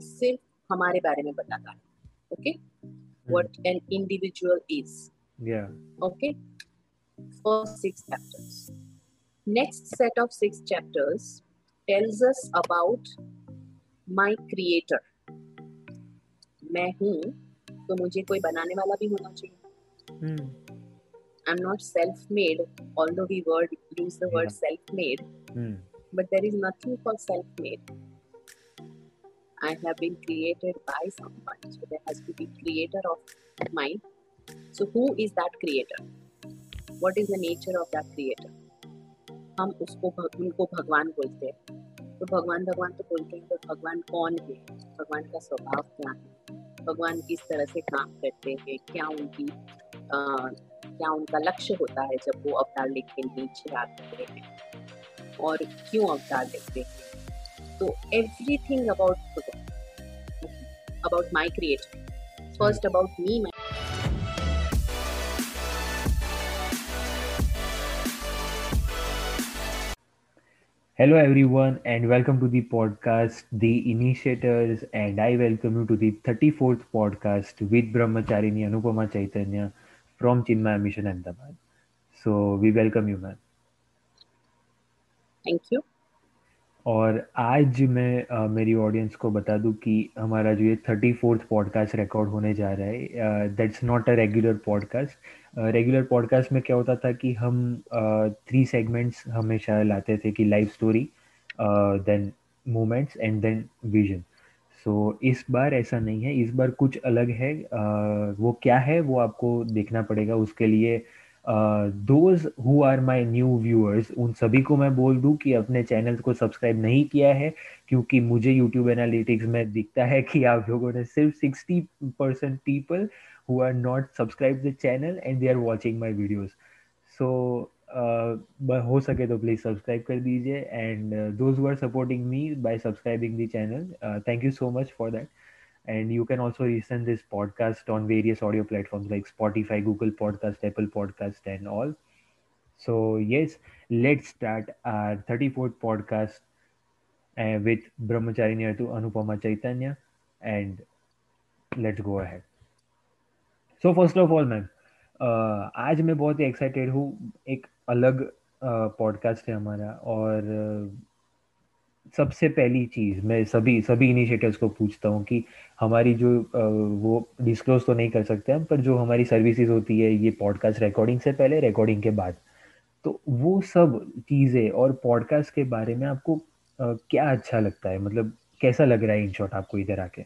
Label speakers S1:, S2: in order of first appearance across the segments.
S1: सिर्फ़ हमारे बारे में बताता है। Okay what an individual is okay chapters next set of six chapters tells us about my creator मैं हूँ तो मुझे कोई बनाने वाला भी होना चाहिए। I am not self made although we word use the word self made but there is nothing for self made I have been created by someone, so there has to be creator of mine. So who is that creator? What is the nature of that creator? हम उसको उनको भगवान बोलते हैं तो भगवान भगवान तो बोलते हैं तो भगवान कौन है भगवान का स्वभाव क्या है भगवान किस तरह से काम करते हैं क्या उनकी आ, क्या उनका लक्ष्य होता है जब वो अवतार लेके नीचे आते हैं और क्यों अवतार लेते हैं So everything about about my creator. First hmm. about me.
S2: My Hello, everyone, and welcome to the podcast, The Initiators. And I welcome you to the 34th podcast with Brahmacharini Anupama Chaitanya from Chinmaya Mission Ahmedabad. So, we welcome you, ma'am.
S1: Thank you.
S2: और आज मैं आ, मेरी audience को बता दूँ कि हमारा जो ये थर्टी फोर्थ पॉडकास्ट रिकॉर्ड होने जा रहा है that's not a regular podcast regular podcast में क्या होता था कि हम थ्री uh, सेगमेंट्स हमेशा लाते थे कि life story then moments and then vision so इस बार ऐसा नहीं है इस बार कुछ अलग है uh, वो क्या है वो आपको देखना पड़ेगा उसके लिए those who are my new viewers उन सभी को मैं बोल दूँ कि अपने चैनल को सब्सक्राइब नहीं किया है, क्योंकि मुझे यूट्यूब एनालिटिक्स में दिखता है कि आप लोगों ने सिर्फ़ sixty percent people who are not subscribe the channel and they are watching my videos so हो सके तो प्लीज़ सब्सक्राइब कर दीजिए and those who are supporting me by subscribing the channel thank you so much for that and you can also listen this podcast on various audio platforms like spotify google podcast apple podcast and all so yes let's start our 34th podcast uh, with brahmacharini to anupama chaitanya and let's go ahead so first of all ma'am uh, आज मैं बहुत ही excited हूँ एक अलग podcast uh, है हमारा और uh, सबसे पहली चीज़ मैं सभी सभी इनिशिएटर्स को पूछता हूँ कि हमारी जो वो डिस्क्लोज तो नहीं कर सकते हम पर जो हमारी सर्विसेज़ होती है ये पॉडकास्ट रिकॉर्डिंग से पहले रिकॉर्डिंग के बाद। तो वो सब चीज़ें और पॉडकास्ट के बारे में आपको क्या अच्छा लगता है? मतलब कैसा लग रहा है इन शॉर्ट आपको इधर आके?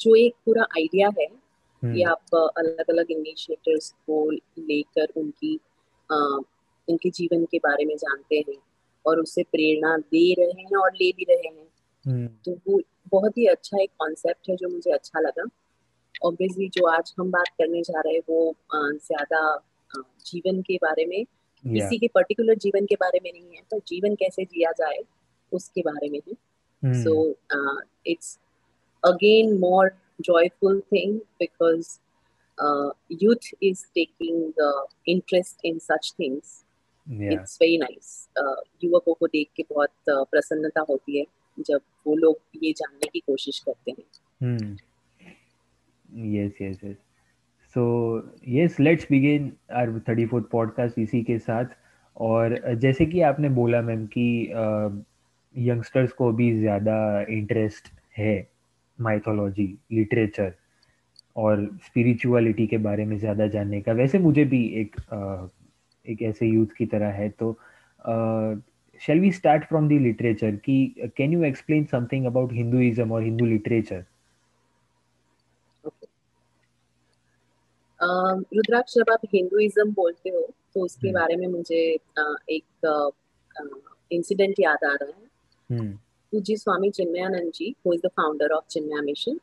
S1: जो एक पूरा आइडिया है कि हम्म। आप अलग अलग इनिशिएटर्स को लेकर उनकी उनके जीवन के बारे में जानते हैं और उससे प्रेरणा दे रहे हैं और ले भी रहे हैं। हम्म। तो वो बहुत ही अच्छा एक कॉन्सेप्ट है जो मुझे अच्छा लगा। ऑब्वियसली जो आज हम बात करने जा रहे हैं वो ज़्यादा जीवन के बारे में किसी के पर्टिकुलर जीवन के बारे में नहीं है पर जीवन कैसे जिया जाए उसके बारे में है। So it's again more joyful thing because uh, youth is taking uh, interest in such things. Yeah. it's very nice. Uh, युवकों को देख के बहुत uh, प्रसन्नता होती है जब वो लोग ये जानने की कोशिश करते हैं।
S2: Yes yes yes so yes let's begin our thirty fourth podcast इसी के साथ। और जैसे कि आपने बोला मैम कि यंगस्टर्स को भी ज़्यादा इंटरेस्ट है माइथोलॉजी लिटरेचर और स्पिरिचुअलिटी के बारे में ज़्यादा जानने का। वैसे मुझे भी एक एक ऐसे यूथ की तरह है तो shall we start from the literature कि can you explain something about Hinduism और हिंदू लिटरेचर
S1: रुद्राक्ष जब आप हिंदुइज्म बोलते हो तो उसके hmm. बारे में मुझे एक इंसिडेंट याद आ रहा है। hmm. पूज्य Swami Chinmayananda ji who is the founder of Chinmaya mission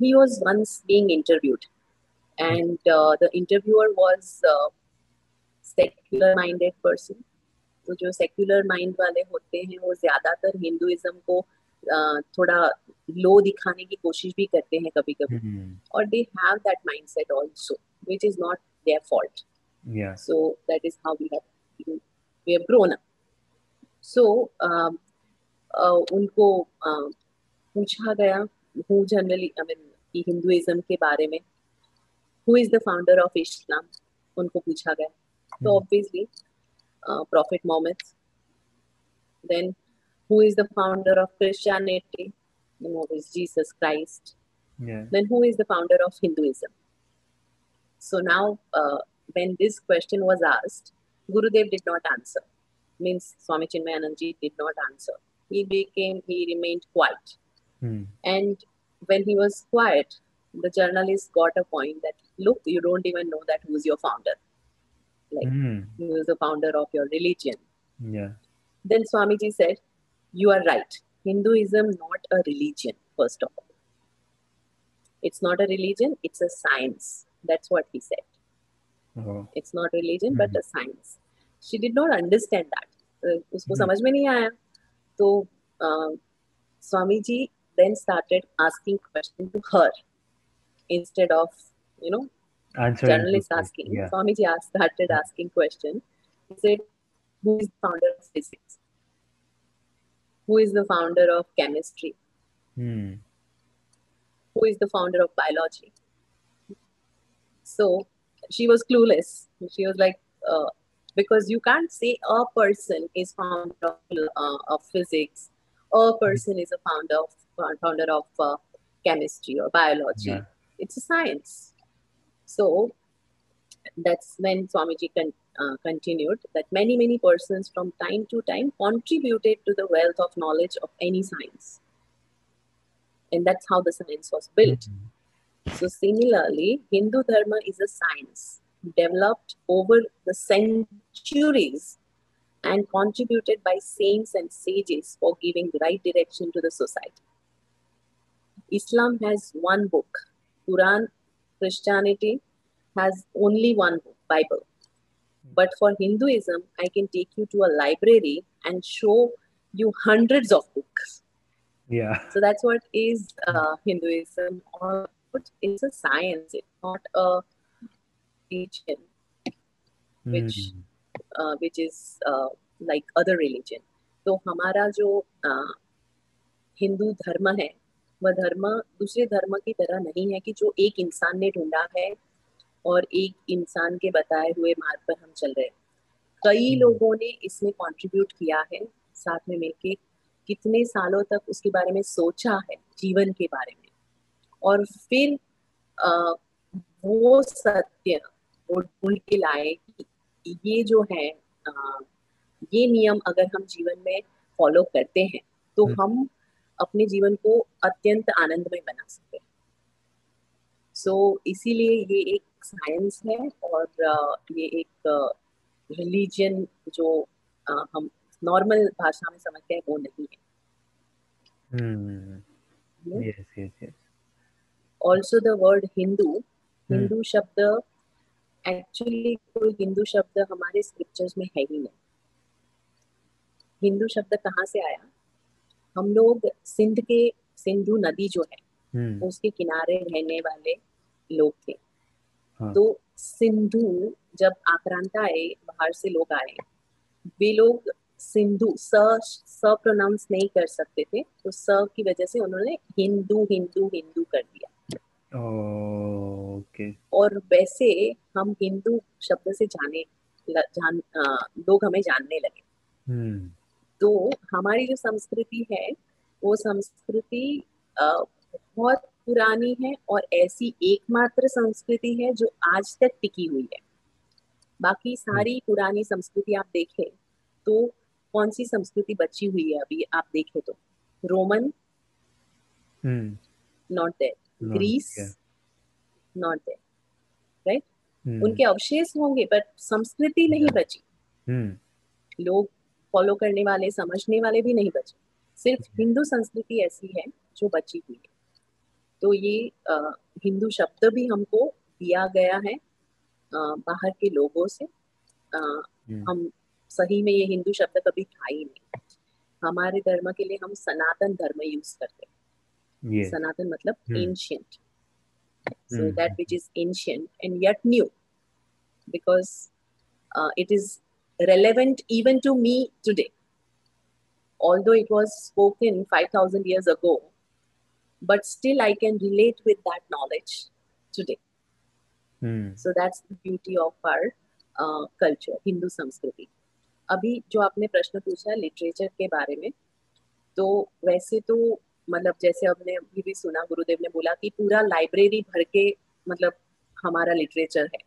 S1: he was once being interviewed and uh, the interviewer was uh, secular minded person तो जो सेक्युलर माइंड वाले होते हैं वो ज़्यादातर हिंदुइज्म को uh, थोड़ा लो दिखाने की कोशिश भी करते हैं कभी कभी mm-hmm. और they have that mindset also which is not their fault
S2: yeah
S1: so that is how we have been we have grown up so uh, uh, उनको uh, पूछा गया हु जनरली आई मीन कि Hinduism के बारे में who is the founder of Islam उनको पूछा गया तो obviously prophet Mohammad then who is the founder of Christianity? You know, is Jesus Christ.
S2: Yeah.
S1: Then who is the founder of Hinduism? So now, uh, when this question was asked, Gurudev did not answer. Means Swami Chinmayananji did not answer. He became, he remained quiet.
S2: Hmm.
S1: And when he was quiet, the journalist got a point that, look, you don't even know that who's your founder. Like,
S2: Hmm.
S1: who is the founder of your religion.
S2: Yeah.
S1: Then Swamiji said, You are right. Hinduism not a religion, first of all. It's not a religion, it's a science. That's what he said.
S2: Oh.
S1: It's not religion, but a science. She did not understand that. Uh, उसको
S2: Hmm.
S1: समझ में नहीं आया तो uh, Swami ji then started asking question to her instead of you know
S2: Answer.
S1: journalist asking.
S2: Yeah.
S1: Swami ji asked, started asking question. He said who is the founder of physics? Who is the founder of chemistry?
S2: Hmm.
S1: who is the founder of biology? So she was clueless. She was like uh, because you can't say a person is founder of, uh, of physics. A person is a founder of founder of uh, chemistry or biology
S2: Yeah.
S1: it's a science so that's when swamiji con- uh, continued that many many persons from time to time contributed to the wealth of knowledge of any science and that's how the science was built
S2: Hmm.
S1: so similarly, Hindu Dharma is a science developed over the centuries and contributed by saints and sages for giving the right direction to the society. Islam has one book. Quran, Christianity has only one book, Bible. But for Hinduism, I can take you to a library and show you hundreds of books.
S2: Yeah.
S1: So that's what is uh, Hinduism. Or it's a science. It's not a religion, which
S2: Hmm.
S1: uh, which is uh, like other religion. तो हमारा जो uh, Hindu धर्म है वह धर्म दूसरे धर्म की तरह नहीं है कि जो एक इंसान ने ढूंढा है और एक इंसान के बताए हुए मार्ग पर हम चल रहे हैं कई
S2: हम्म।
S1: लोगों ने इसमें कंट्रीब्यूट किया है साथ में मिलके कितने सालों तक उसके बारे में सोचा है जीवन के बारे में और फिर अ, वो सत्य वो ढूंढ के लाए कि ये जो है अ, ये नियम अगर हम जीवन में फॉलो करते हैं तो
S2: हम्म।
S1: हम अपने जीवन को अत्यंत आनंदमय बना सकते हैं सो इसीलिए ये एक साइंस है और ये एक रिलीजन जो हम नॉर्मल भाषा में समझते हैं वो नहीं है
S2: Hmm. Yes, yes.
S1: Also the word
S2: Hindu.
S1: Hindu शब्द एक्चुअली कोई हिंदू शब्द हमारे स्क्रिप्चर्स में है ही नहीं हिंदू शब्द कहाँ से आया हम लोग सिंध के सिंधु नदी जो है
S2: Hmm.
S1: उसके किनारे रहने वाले लोग थे
S2: हाँ.
S1: तो सिंधु जब आक्रांत आए बाहर से लोग आए वे लोग सिंधु स स प्रोनाउंस नहीं कर सकते थे तो स की वजह से उन्होंने हिंदू हिंदू हिंदू कर दिया
S2: Oh, okay.
S1: और वैसे हम हिंदू शब्द से जाने ल- जान अ, लोग हमें जानने लगे
S2: Hmm.
S1: तो हमारी जो संस्कृति है वो संस्कृति बहुत पुरानी है और ऐसी एकमात्र संस्कृति है जो आज तक टिकी हुई है। बाकी सारी पुरानी संस्कृति आप देखें तो कौन सी संस्कृति बची हुई है अभी आप देखें तो? Roman.
S2: Not
S1: there
S2: Greece?
S1: Not there
S2: Hmm.
S1: उनके अवशेष होंगे बट संस्कृति नहीं बची।
S2: Hmm.
S1: लोग फॉलो करने वाले समझने वाले भी नहीं बचे। सिर्फ़ हिंदू संस्कृति ऐसी है जो बची हुई है। तो ये हिंदू शब्द भी हमको दिया गया है अ, बाहर के लोगों से। अ,
S2: Hmm.
S1: हम सही में ये हिंदू शब्द कभी था ही नहीं। हमारे धर्म के लिए हम सनातन धर्म यूज़ करते हैं. सनातन मतलब. Ancient so that which is is and new because uh, it is relevant even to me today although it was spoken 5000 years ago but still i can relate with that knowledge today
S2: hmm.
S1: so that's the beauty of our uh, culture hindu samskriti अभी जो आपने प्रश्न पूछा literature के बारे में तो वैसे तो मतलब जैसे हमने अभी भी सुना गुरुदेव ने बोला कि पूरा लाइब्रेरी भर के मतलब हमारा लिटरेचर है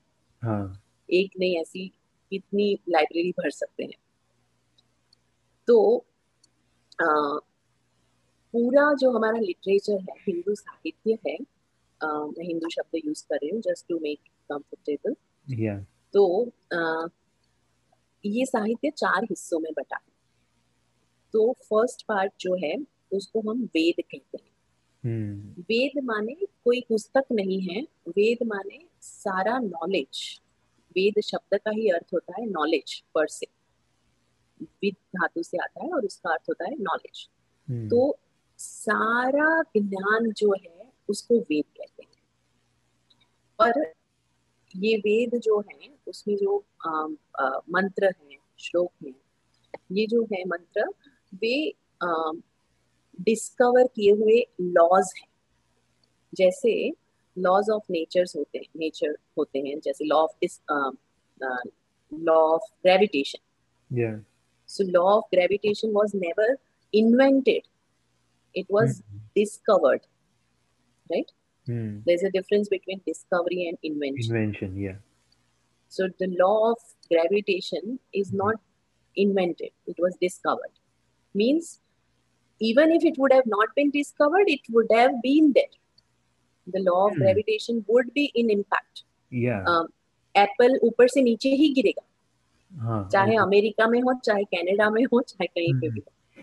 S2: हाँ.
S1: एक नहीं ऐसी कितनी लाइब्रेरी भर सकते हैं। तो आ, पूरा जो हमारा लिटरेचर है हिंदू साहित्य है आ, मैं हिंदू शब्द यूज़ कर रही हूँ जस्ट टू मेक कंफर्टेबल तो आ, ये साहित्य चार हिस्सों में बटा है। तो फ़र्स्ट पार्ट जो है उसको हम वेद कहते हैं।
S2: Hmm.
S1: वेद माने कोई पुस्तक नहीं है वेद माने सारा नॉलेज वेद शब्द का ही अर्थ होता है नॉलेज पर से विद धातु से आता है और उसका अर्थ होता है नॉलेज
S2: hmm.
S1: तो सारा ज्ञान जो है उसको वेद कहते हैं। पर ये वेद जो है उसमें जो आ, आ, मंत्र है श्लोक है ये जो है मंत्र वे डिस्कवर किए हुए लॉज हैं। जैसे लॉज ऑफ नेचर्स होते हैं नेचर होते हैं जैसे law of law of gravitation so law of gravitation was never invented it was mm-hmm. discovered right
S2: mm.
S1: there's a difference between discovery and invention
S2: invention yeah
S1: so the law of gravitation is mm. not invented it was discovered means even if it would have not been discovered, it would have been there. The law of hmm. gravitation would be in impact.
S2: Yeah.
S1: Um, apple ऊपर से नीचे ही गिरेगा।
S2: हाँ,
S1: चाहे America में हो चाहे Canada में हो चाहे कहीं पे भी हो।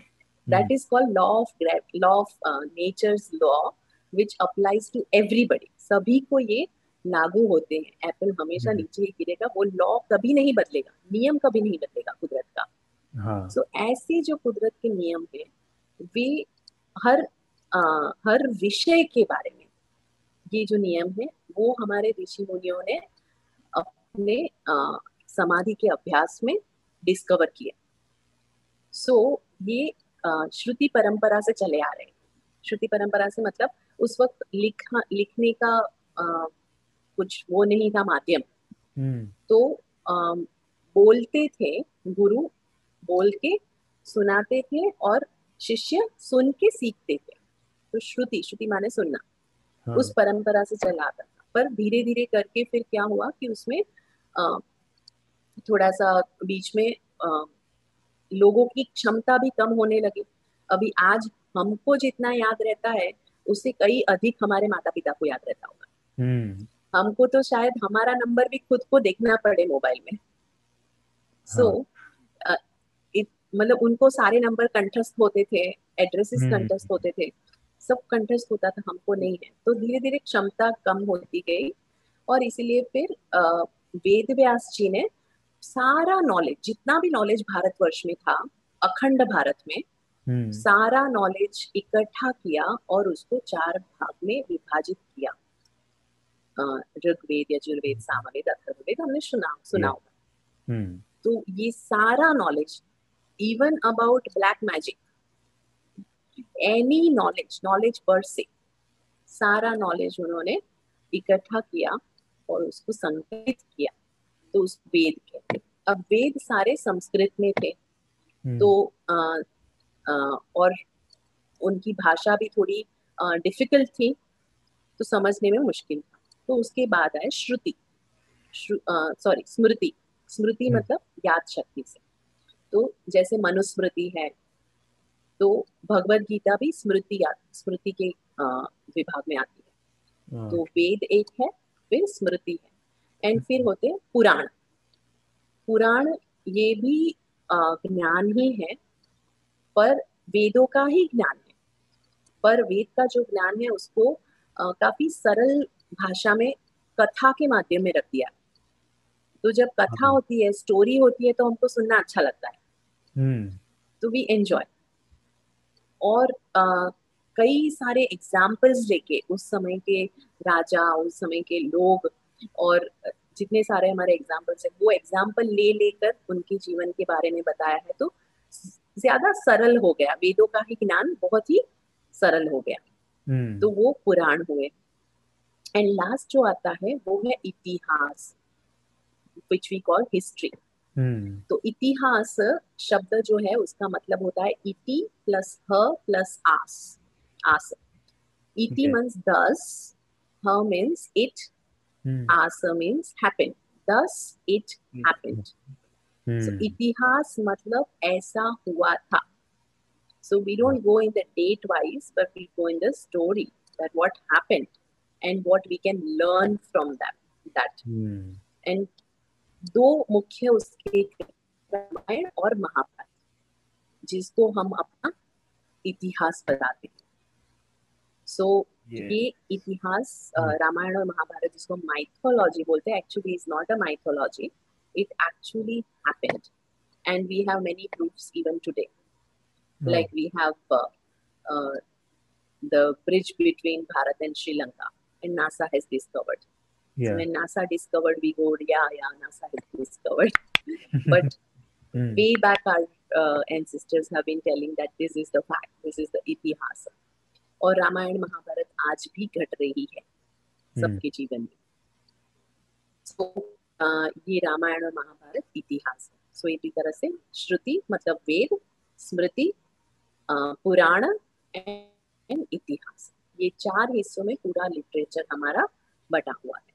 S1: That is called law of law of nature's law which applies to everybody सभी को ये लागू होते हैं। एप्पल हमेशा नीचे ही गिरेगा। वो लॉ कभी नहीं बदलेगा। नियम कभी नहीं बदलेगा कुदरत का। सो
S2: हाँ.
S1: so, ऐसे जो कुदरत के नियम है वे हर आ, हर विषय के बारे में ये जो नियम है वो हमारे ऋषि मुनियों ने अपने समाधि के अभ्यास में डिस्कवर किया। सो so, ये श्रुति परंपरा से चले आ रहे हैं। श्रुति परंपरा से मतलब उस वक्त लिखा लिखने का आ, कुछ वो नहीं था माध्यम।
S2: hmm.
S1: तो आ, बोलते थे गुरु बोल के सुनाते थे और शिष्य सुन के सीखते थे। तो श्रुति श्रुति माने सुनना। हाँ. उस परंपरा से चला आता था पर धीरे धीरे करके फिर क्या हुआ कि उसमें आ, थोड़ा सा बीच में आ, लोगों की क्षमता भी कम होने लगी अभी आज हमको जितना याद रहता है उससे कई अधिक हमारे माता पिता को याद रहता होगा
S2: hmm.
S1: हमको तो शायद हमारा नंबर भी खुद को देखना पड़े मोबाइल में सो so, हाँ. मतलब उनको सारे नंबर कंठस्थ होते थे एड्रेसेस हम्म। कंठस्थ होते थे सब कंठस्थ होता था हमको नहीं है। तो धीरे धीरे क्षमता कम होती गई और इसीलिए फिर वेद व्यास जी ने सारा नॉलेज जितना भी नॉलेज भारतवर्ष में था अखंड भारत में
S2: हम्म।
S1: सारा नॉलेज इकट्ठा किया और उसको चार भाग में विभाजित किया। ऋग्वेद यजुर्वेद सामवेद अथर्ववेद हमने सुना सुना होगा।
S2: हम्म।
S1: तो ये सारा knowledge even about black magic any knowledge knowledge per se सारा नॉलेज उन्होंने इकट्ठा किया और उसको संकलित किया तो उस वेद कहते अब वेद सारे संस्कृत में थे तो आ, आ, और उनकी भाषा भी थोड़ी डिफ़िकल्ट थी तो समझने में मुश्किल था। तो उसके बाद आए श्रुति सॉरी स्मृति। स्मृति मतलब याद शक्ति से। तो जैसे मनुस्मृति है तो भगवत गीता भी स्मृति स्मृति के विभाग में आती है। हाँ। तो वेद एक है फिर स्मृति है। एंड फिर होते हैं पुराण। पुराण ये भी ज्ञान ही है पर वेदों का ही ज्ञान है। पर वेद का जो ज्ञान है उसको आ, काफ़ी सरल भाषा में कथा के माध्यम में रख दिया। तो जब कथा हाँ। होती है स्टोरी होती है तो हमको सुनना अच्छा लगता है। तो वी एंजॉय और uh, कई सारे एग्जाम्पल्स लेके उस समय के राजा उस समय के लोग और जितने सारे हमारे एग्जाम्पल्स है वो एग्ज़ाम्पल ले लेकर उनके जीवन के बारे में बताया है तो ज़्यादा सरल हो गया। वेदों का ही ज्ञान बहुत ही सरल हो गया। hmm. तो वो पुराण हुए। एंड लास्ट जो आता है वो है इतिहास विच वी कॉल हिस्ट्री तो इतिहास शब्द जो है उसका मतलब होता है इति प्लस ह प्लस आस। आस। इति मीन्स दस ह means it us means happen दस इट हैपन इतिहास मतलब ऐसा हुआ था। So we don't go in the date wise but we go in the story that what happened and what we can learn from that that and दो मुख्य उसके रामायण और महाभारत जिसको हम अपना इतिहास बताते हैं। सो ये इतिहास रामायण और महाभारत जिसको माइथोलॉजी बोलते हैं actually is not a mythology it actually happened and we have many proofs even today No. Like we have uh, uh, the bridge between Bharat and Sri Lanka, Yeah. When NASA discovered, we go, yeah, yeah, NASA has discovered. but mm. way back, our uh, ancestors have been telling that this is the fact, this is the itihas. और रामायण महाभारत आज भी घट रही है सबके hmm. जीवन में सो so, uh, ये रामायण और महाभारत इतिहास है सो so, इसी तरह से श्रुति मतलब वेद स्मृति पुराण एंड इतिहास ये चार हिस्सों में पूरा लिटरेचर हमारा बटा हुआ है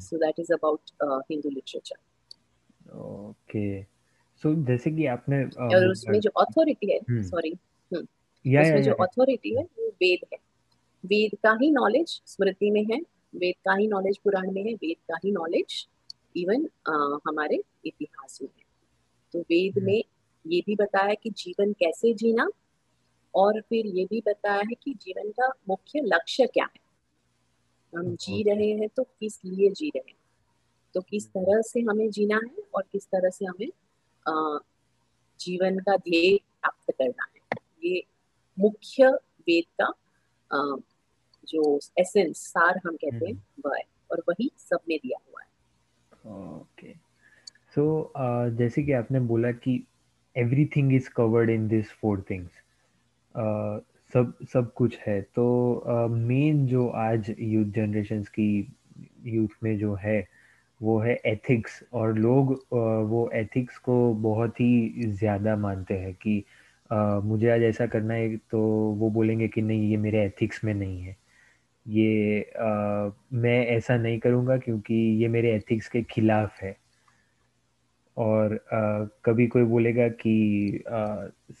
S1: so that is about Hindu literature
S2: okay so जैसे कि आपने
S1: uh, और उसमें जो अथॉरिटी है सॉरी हम्म, हम्म। उसमें जो अथॉरिटी है वो वेद है। वेद का ही नॉलेज स्मृति में है वेद का ही नॉलेज पुराण में है वेद का ही नॉलेज इवन uh, हमारे इतिहास में है। तो वेद में ये भी बताया कि जीवन कैसे जीना और फिर ये भी बताया है कि जीवन का मुख्य लक्ष्य क्या है। हम जी रहे हैं तो किस लिए जी रहे हैं? तो किस तरह से हमें जीना है और किस तरह से हमें जीवन का ध्येय प्राप्त करना है? ये मुख्य वेद का जो एसेंस सार हम कहते हैं हम्म। वह है और वही सब में दिया हुआ है।
S2: ओके। सो जैसे कि आपने बोला कि everything is covered in this four things सब सब कुछ है। तो मेन uh, जो आज यूथ जनरेशन की यूथ में जो है वो है एथिक्स और लोग uh, वो एथिक्स को बहुत ही ज़्यादा मानते हैं कि uh, मुझे आज ऐसा करना है तो वो बोलेंगे कि नहीं ये मेरे एथिक्स में नहीं है। ये uh, मैं ऐसा नहीं करूँगा क्योंकि ये मेरे एथिक्स के खिलाफ है। और uh, कभी कोई बोलेगा कि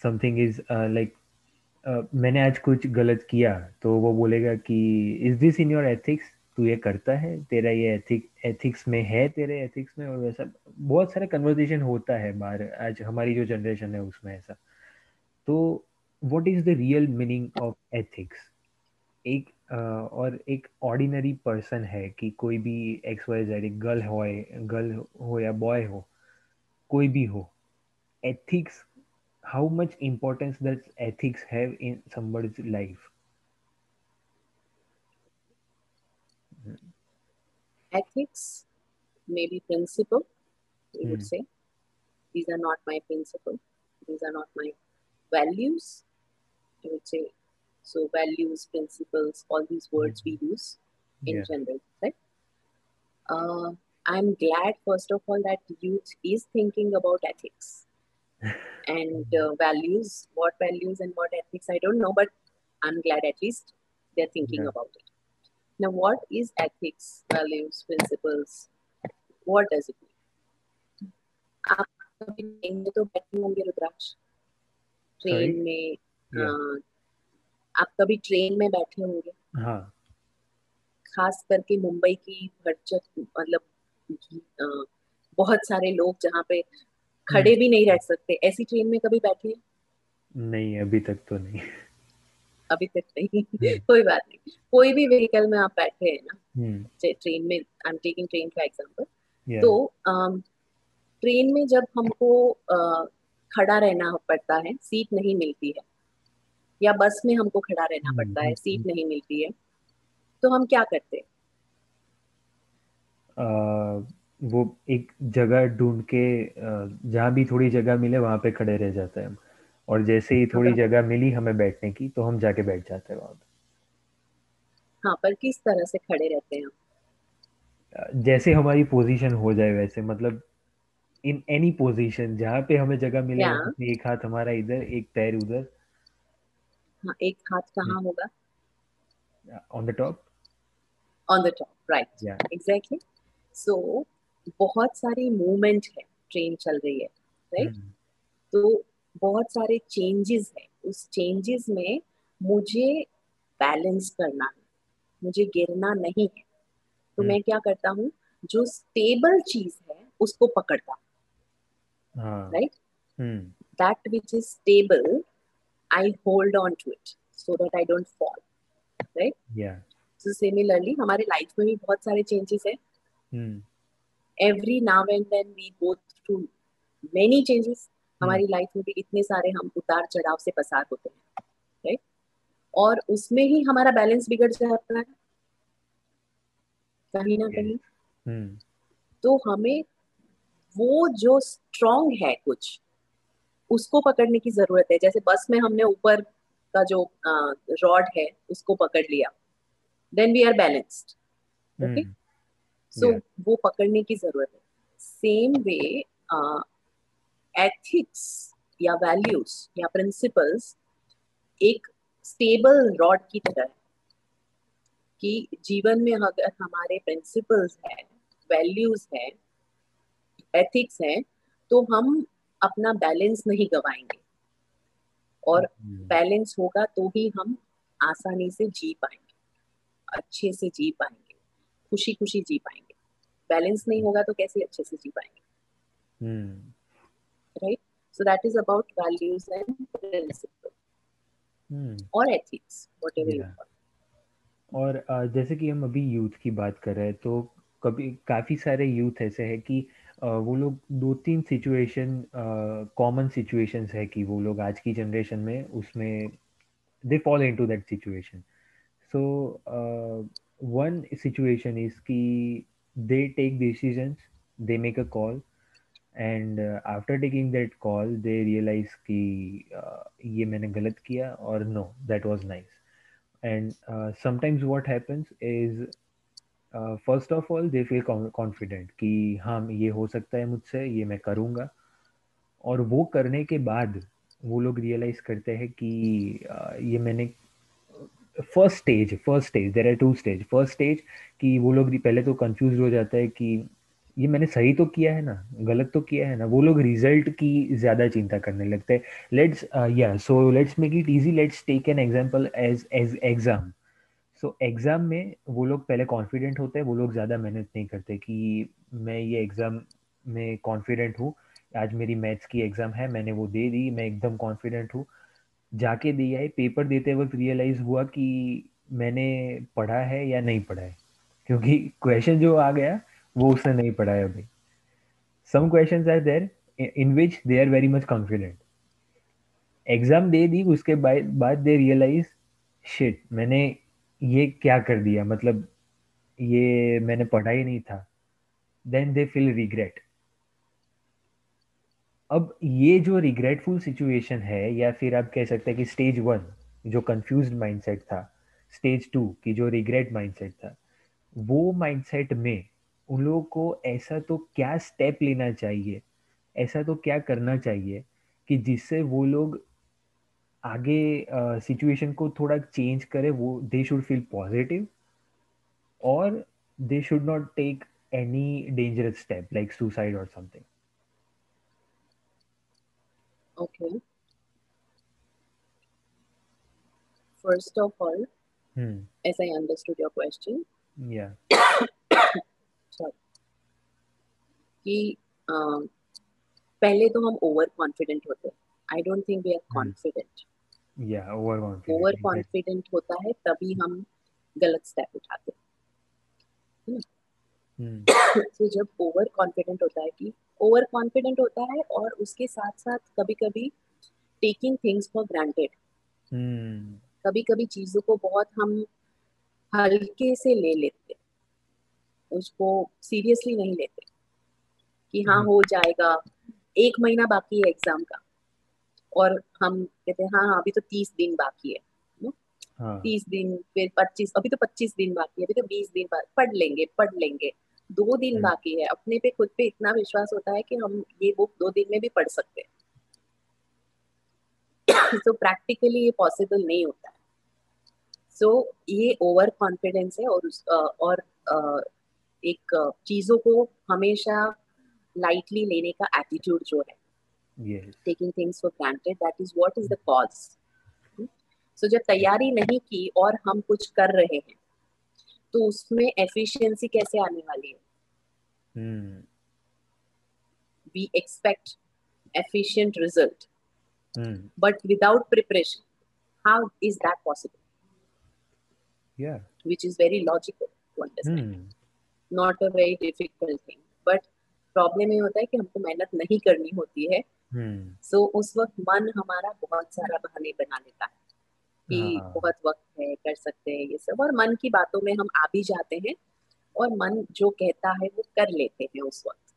S2: समथिंग इज़ लाइक मैंने आज कुछ गलत किया तो वो बोलेगा कि is this in your ethics? तू ये करता है? तेरा ये एथिक एथिक्स में है तेरे एथिक्स में? और वैसा बहुत सारा कन्वर्जेशन होता है बाहर आज हमारी जो जनरेशन है उसमें ऐसा। तो what is the real meaning of ethics एक uh, और एक ऑर्डिनरी पर्सन है कि कोई भी एक्स वाई जेड एक गर्ल हो गर्ल हो या बॉय हो कोई भी हो ethics how much importance does ethics have in somebody's life
S1: ethics maybe principle we hmm. would say these are not my principle these are not my values i would say so values principles all these words hmm. we use in yeah. general right uh, I'm glad, first of all, that youth is thinking about ethics and uh, values. What values and what ethics, I don't know, but I'm glad at least they're thinking yeah. about it. Now, what is ethics, values, principles? What does it mean? आप कभी train में तो बैठे होंगे रुद्राक्ष train में yeah. आप कभी train में बैठे होंगे हाँ खास करके मुंबई की भरचक मतलब बहुत सारे लोग जहाँ पे खड़े हम्म। भी नहीं रह सकते। ऐसी ट्रेन में कभी बैठे
S2: नहीं अभी तक तो नहीं।
S1: अभी तक नहीं। हम्म। कोई बात नहीं। कोई भी व्हीकल में आप बैठे हैं ना ट्रेन हम्म। में आई एम टेकिंग ट्रेन का एग्जांपल तो ट्रेन में जब हमको खड़ा रहना पड़ता है सीट नहीं मिलती है या बस में हमको खड़ा रहना पड़ता है सीट नहीं मिलती है तो हम क्या करते हैं?
S2: वो एक जगह ढूंढ के जहाँ भी थोड़ी जगह मिले वहाँ पे खड़े रह जाते हैं हम। और जैसे ही थोड़ी जगह मिली हमें बैठने की तो हम जाके बैठ जाते हैं वहाँ पे।
S1: हाँ पर किस तरह से खड़े रहते हैं
S2: जैसे हमारी पोजीशन हो जाए वैसे मतलब इन एनी पोजीशन जहाँ पे हमें जगह मिले एक हाथ हमारा इधर एक पैर उधर।
S1: हाँ एक हाथ कहाँ होगा?
S2: On the top
S1: on the top right exactly so बहुत सारी मूवमेंट है ट्रेन चल रही है राइट right? hmm. तो बहुत सारे चेंजेस है। उस चेंजेस में मुझे बैलेंस करना है मुझे गिरना नहीं है। तो hmm. मैं क्या करता हूँ जो स्टेबल चीज़ है उसको पकड़ता right that which is stable I hold on to it so that I don't fall right so similarly हमारे लाइफ में भी बहुत सारे चेंजेस है। Every now and then we go through many changes हमारी लाइफ में भी इतने सारे हम उतार चढ़ाव से पसार होते हैं राइट और उसमें ही हमारा बैलेंस बिगड़ जाता है। कहीं ना कहीं। Hmm. तो हमें वो जो स्ट्रॉन्ग है कुछ उसको पकड़ने की ज़रूरत है। जैसे बस में हमने ऊपर का जो रॉड है उसको पकड़ लिया। Then we are balanced okay so वो पकड़ने की ज़रूरत है। सेम वे एथिक्स या वैल्यूज़ या प्रिंसिपल्स एक स्टेबल रॉड की तरह है कि जीवन में अगर हमारे प्रिंसिपल्स है वैल्यूज़ है एथिक्स है तो हम अपना बैलेंस नहीं गवाएँगे। और बैलेंस hmm. होगा तो ही हम आसानी से जी पाएँगे अच्छे से जी पाएँगे खुशी खुशी जी पाएँगे। बैलेंस नहीं होगा तो कैसे अच्छे से जी पाएँगे is about values and principles hmm. or ethics, whatever yeah. you call.
S2: और जैसे कि हम अभी यूथ की बात कर रहे हैं तो कभी काफ़ी सारे यूथ ऐसे हैं कि वो लोग दो तीन सिचुएशन कॉमन सिचुएशंस है कि वो लोग आज की जनरेशन में उसमें they follow into that situation so one situation is कि they take decisions they make a call and after taking that call they realise कि ये मैंने गलत किया और no that was nice and sometimes what happens is first of all they feel confident कि हाँ ये हो सकता है मुझसे ये मैं करूँगा और वो करने के बाद वो लोग रियलाइज़ करते हैं कि uh, ये मैंने first stage first stage there are two stage first stage कि वो लोग पहले तो कंफ्यूज हो जाता है कि ये मैंने सही तो किया है ना? गलत तो किया है ना? वो लोग रिज़ल्ट की ज़्यादा चिंता करने लगते हैं। लेट्स या so let's make it easy let's take an example as as exam so exam में वो लोग पहले कॉन्फिडेंट होते हैं, वो लोग ज़्यादा मेहनत नहीं करते कि मैं ये एग्ज़ाम में कॉन्फिडेंट हूँ। आज मेरी मैथ्स की एग्ज़ाम है, मैंने वो दे दी, मैं एकदम कॉन्फिडेंट हूँ। जाके दिया है, पेपर देते वक्त रियलाइज़ हुआ कि मैंने पढ़ा है या नहीं पढ़ा है। क्योंकि क्वेश्चन जो आ गया, वो उसने नहीं पढ़ा है अभी। Some question are there in which they are very much confident exam दे दी, उसके बाद दे रियलाइज़ शिट मैंने ये क्या कर दिया? मतलब ये मैंने पढ़ा ही नहीं था। देन दे फील रिग्रेट अब ये जो रिग्रेटफुल सिचुएशन है या फिर आप कह सकते हैं कि स्टेज वन जो कंफ्यूज माइंडसेट था स्टेज टू की जो रिग्रेट माइंडसेट था वो माइंडसेट में उन लोगों को ऐसा तो क्या स्टेप लेना चाहिए ऐसा तो क्या करना चाहिए कि जिससे वो लोग आगे सिचुएशन uh, को थोड़ा चेंज करे वो दे शुड फील पॉजिटिव और they should not take any dangerous step like suicide और something
S1: okay. First of all hmm. as i understood your question
S2: yeah.
S1: कि पहले तो हम ओवर कॉन्फिडेंट होते I don't think we are confident
S2: या over confident
S1: over confident होता है तभी हम गलत स्टेप उठाते हैं। तो जब ओवर कॉन्फिडेंट होता है कि ओवर कॉन्फिडेंट होता है और उसके साथ साथ कभी कभी टेकिंग थिंग्स फॉर ग्रांटेड कभी कभी चीज़ों को बहुत हम हल्के से ले लेते उसको सीरियसली नहीं लेते कि हाँ हम्म। हो जाएगा एक महीना बाकी है एग्ज़ाम का और हम कहते हैं हाँ हाँ अभी तो तीस दिन बाकी है हाँ. तीस दिन फिर पच्चीस अभी तो पच्चीस दिन बाकी है अभी तो बीस दिन बाद पढ़ लेंगे पढ़ लेंगे दो दिन हम्म। बाकी है। अपने पे खुद पे इतना विश्वास होता है कि हम ये बुक दो दिन में भी पढ़ सकते हैं। तो प्रैक्टिकली ये पॉसिबल नहीं होता है। सो so, ये ओवर कॉन्फिडेंस है और उस और एक चीज़ों को हमेशा लाइटली लेने का एटीट्यूड जो है। Taking things for granted that is what is the cause so जब तैयारी नहीं की और हम कुछ कर रहे हैं तो उसमें एफिशिएंसी कैसे आने वाली है? We expect efficient result but without preparation how is that possible या is very logical not a very difficult thing but problem ये होता है कि हमको मेहनत नहीं करनी होती है। सो hmm. so, उस वक्त मन हमारा बहुत सारा बहाने बना लेता है। कि हाँ. बहुत वक्त है कर सकते हैं ये सब। और मन की बातों में हम आ भी जाते हैं और मन जो कहता है वो कर लेते हैं उस वक्त।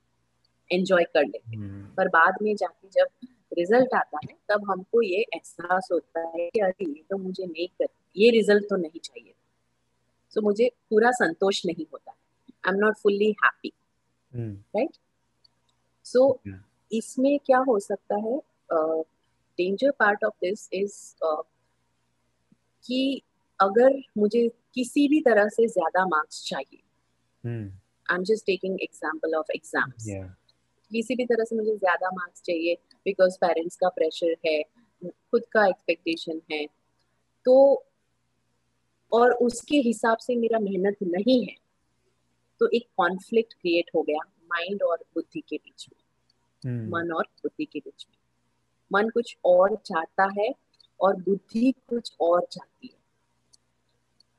S1: एंजॉय कर लेते हैं। hmm. पर बाद में जाके जब रिज़ल्ट आता है तब हमको ये एहसास होता है कि अरे ये तो मुझे नहीं कर ये रिज़ल्ट तो नहीं चाहिए। सो so, मुझे पूरा संतोष नहीं होता I am not fully happy right so इसमें क्या हो सकता है? Danger part of this is कि अगर मुझे किसी भी तरह से ज़्यादा मार्क्स चाहिए। I am just taking example of exams किसी भी तरह से मुझे ज़्यादा मार्क्स चाहिए बिकॉज़ पेरेंट्स का प्रेशर है खुद का एक्सपेक्टेशन है। तो और उसके हिसाब से मेरा मेहनत नहीं है तो एक कॉन्फ्लिक्ट क्रिएट हो गया माइंड और बुद्धि के बीच में। Hmm. मन और बुद्धि के बीच में। मन कुछ और चाहता है और बुद्धि कुछ और चाहती है।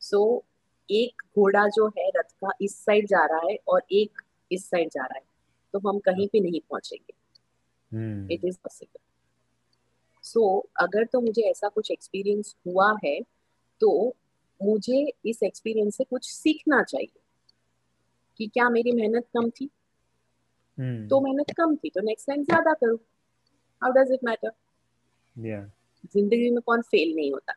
S1: सो so, एक घोड़ा जो है रथ का इस साइड जा रहा है और एक इस साइड जा रहा है। तो हम कहीं पे नहीं पहुँचेंगे। इट इज़ पॉसिबल सो अगर तो मुझे ऐसा कुछ एक्सपीरियंस हुआ है तो मुझे इस एक्सपीरियंस से कुछ सीखना चाहिए। कि क्या मेरी मेहनत कम थी? hmm. तो मेहनत कम थी तो नेक्स्ट टाइम ज़्यादा करो। हाउ डज इट मैटर ज़िंदगी में कौन फेल नहीं होता।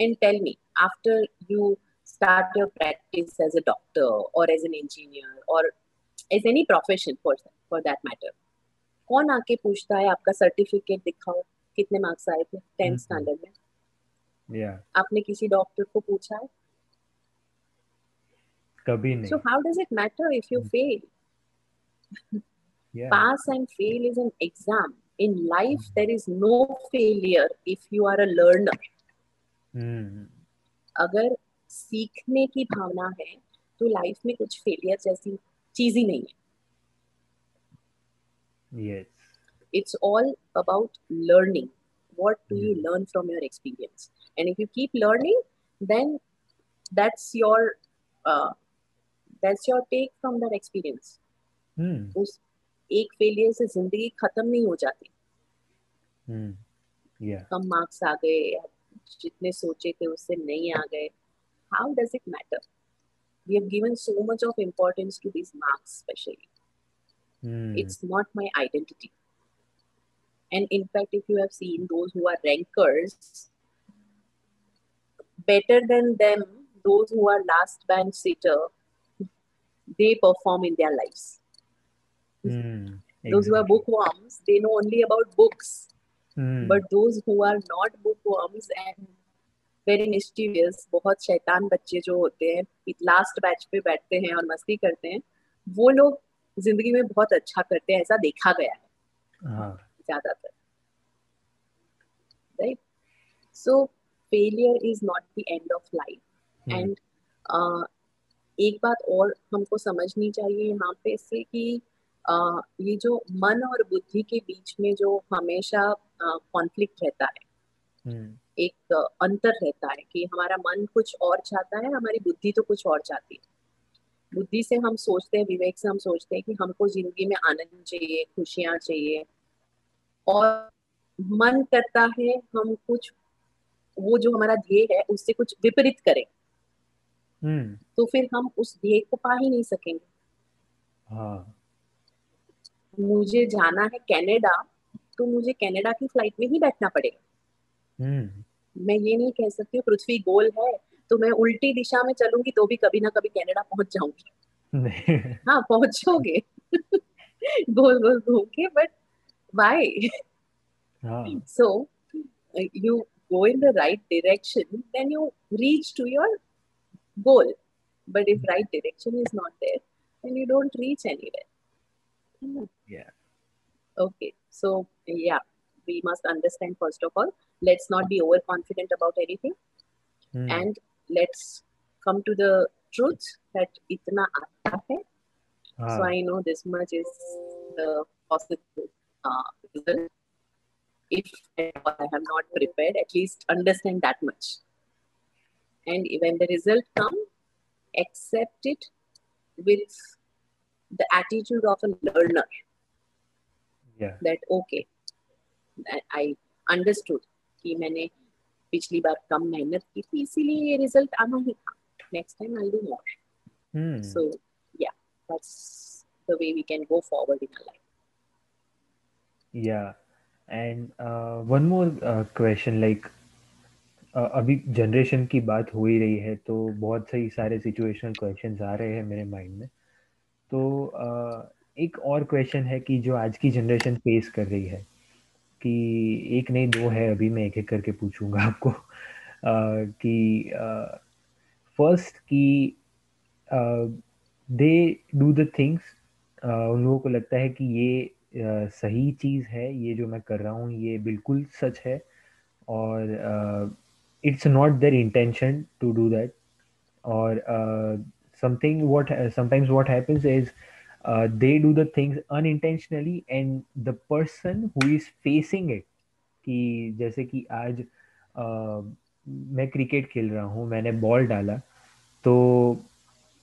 S1: And tell me after you start your practice as a doctor और एज एन इंजीनियर और as any profession for that matter कौन आके पूछता है आपका सर्टिफिकेट दिखाओ कितने मार्क्स आए थे टेंथ स्टैंडर्ड hmm.
S2: में?
S1: आपने किसी डॉक्टर को पूछा है?
S2: कभी नहीं।
S1: So how does it matter if you fail pass and fail is an exam in life there is no failure if you are a learner
S2: hmm.
S1: अगर सीखने की भावना है तो लाइफ में कुछ फेलियर जैसी चीज ही नहीं है
S2: yes
S1: it's all about learning what do you learn from your experience and if you keep learning then that's your uh, that's your take from that experience
S2: hmm.
S1: उस एक फेलियर से ज़िंदगी खत्म नहीं हो जाती।
S2: Hmm. yeah.
S1: कम marks आ गए जितने सोचे थे उससे नहीं आ गए। How does it matter we have given so much of importance to this marks
S2: specially
S1: it's not my identity and in fact if you have seen those who are rankers better than them those who are last bench seater they perform in their lifes
S2: Mm,
S1: those who are bookworms they know only about books.
S2: Mm.
S1: but those who are not bookworms and very mysterious बहुत शैतान बच्चे जो होते हैं last batch पे बैठते हैं और मस्ती करते हैं वो लोग ज़िंदगी में बहुत अच्छा करते हैं ऐसा देखा गया है।
S2: हाँ।
S1: ज़्यादातर। Right so failure is not the end of life and एक बात और हमको समझनी चाहिए यहाँ पे से कि ये जो मन और बुद्धि के बीच में जो हमेशा कॉन्फ्लिक्ट रहता है।
S2: हम्म।
S1: एक अंतर रहता है कि हमारा मन कुछ और चाहता है हमारी बुद्धि तो कुछ और चाहती है। बुद्धि से हम सोचते हैं विवेक से हम सोचते हैं कि हमको ज़िंदगी में आनंद चाहिए खुशियाँ चाहिए। और मन करता है हम कुछ वो जो हमारा ध्येय है उससे कुछ विपरीत करें।
S2: hmm.
S1: तो फिर हम उस ध्येय को पा ही नहीं सकेंगे।
S2: हाँ।
S1: मुझे जाना है कनाडा तो मुझे कनाडा की फ़्लाइट में ही बैठना पड़ेगा।
S2: हम्म।
S1: मैं ये नहीं कह सकती हूँ पृथ्वी गोल है तो मैं उल्टी दिशा में चलूँगी तो भी कभी ना कभी कनाडा पहुँच जाऊँगी। हाँ पहुंचोगे। गोल गोल घूम के but why so you go in the right direction then you reach to your goal but if right direction is not there then you don't reach anywhere
S2: yeah
S1: okay so yeah we must understand first of all let's not be overconfident about anything
S2: hmm.
S1: and let's come to the truth that itna aata hai ah. so i know this much is the possible uh, result if I have not prepared, at least understand that much. And when the result come, accept it with the attitude of a learner.
S2: Yeah.
S1: That okay, I understood कि मैंने पिछली बार कम मेहनत की थी इसीलिए ये result आना ही था। Next time I do more so या that's the way we can go forward in our life
S2: या and one more question like अभी जनरेशन की बात हो ही रही है तो बहुत सही सारे सिचुएशनल क्वेश्चंस आ रहे हैं मेरे माइंड में। तो uh, एक और क्वेश्चन है कि जो आज की जनरेशन फेस कर रही है कि एक नहीं दो है अभी मैं एक एक करके पूछूँगा आपको। uh, कि फ़र्स्ट uh, कि दे डू द थिंग्स उन लोगों को लगता है कि ये सही चीज़ है ये जो मैं कर रहा हूँ ये बिल्कुल सच है और it's not their intention to do that और something what sometimes what happens is they do the things unintentionally and the person who is facing it कि जैसे कि आज uh, मैं क्रिकेट खेल रहा हूँ मैंने बॉल डाला तो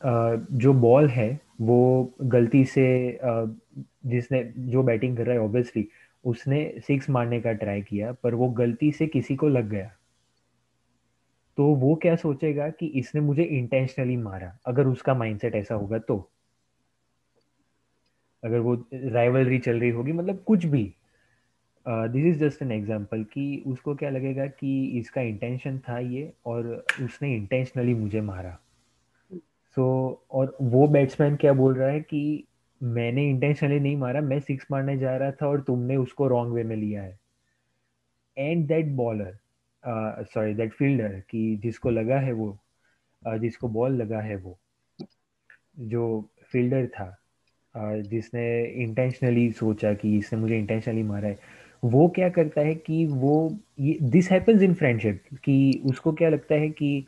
S2: uh, जो बॉल है वो गलती से जिसने जो बैटिंग कर रहा है ऑब्वियसली उसने सिक्स मारने का ट्राई किया पर वो गलती से किसी को लग गया। तो वो क्या सोचेगा कि इसने मुझे इंटेंशनली मारा? अगर उसका माइंडसेट ऐसा होगा तो। अगर वो राइवलरी चल रही होगी मतलब कुछ भी। This is just an example कि उसको क्या लगेगा कि इसका इंटेंशन था ये और उसने इंटेंशनली मुझे मारा। सो so, और वो बैट्समैन क्या बोल रहा है कि मैंने इंटेंशनली नहीं मारा मैं सिक्स मारने जा रहा था और तुमने उसको रॉन्ग वे में लिया है। And that bowler sorry that fielder कि जिसको लगा है वो uh, जिसको बॉल लगा है वो जो फील्डर था uh, जिसने इंटेंशनली सोचा कि इसने मुझे इंटेंशनली मारा है वो क्या करता है कि वो ये दिस हैपन्स इन फ्रेंडशिप कि उसको क्या लगता है कि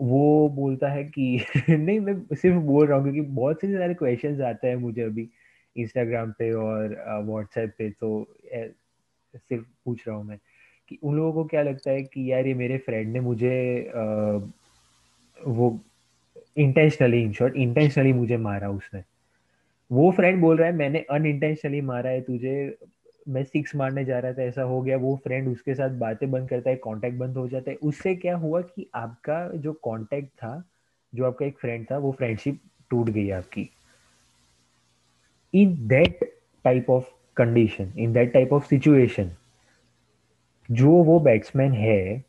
S2: वो बोलता है कि नहीं मैं सिर्फ़ बोल रहा हूँ क्योंकि बहुत से सारे क्वेश्चंस आते हैं मुझे अभी इंस्टाग्राम पे और व्हाट्सएप पे तो सिर्फ़ पूछ रहा हूँ मैं। कि उन लोगों को क्या लगता है कि यार ये मेरे फ्रेंड ने मुझे आ, वो इंटेंशनली इन शॉर्ट इंटेंशनली मुझे मारा उसने। वो फ्रेंड बोल रहा है मैंने अनइंटेंशनली मारा है तुझे मैं सिक्स मारने जा रहा था ऐसा हो गया। वो फ्रेंड उसके साथ बातें बंद करता है कांटेक्ट बंद हो जाता है। उससे क्या हुआ कि आपका जो कांटेक्ट था जो आपका एक फ्रेंड था वो फ्रेंडशिप टूट गई आपकी। In that type of condition in that type of situation जो वो बैट्समैन है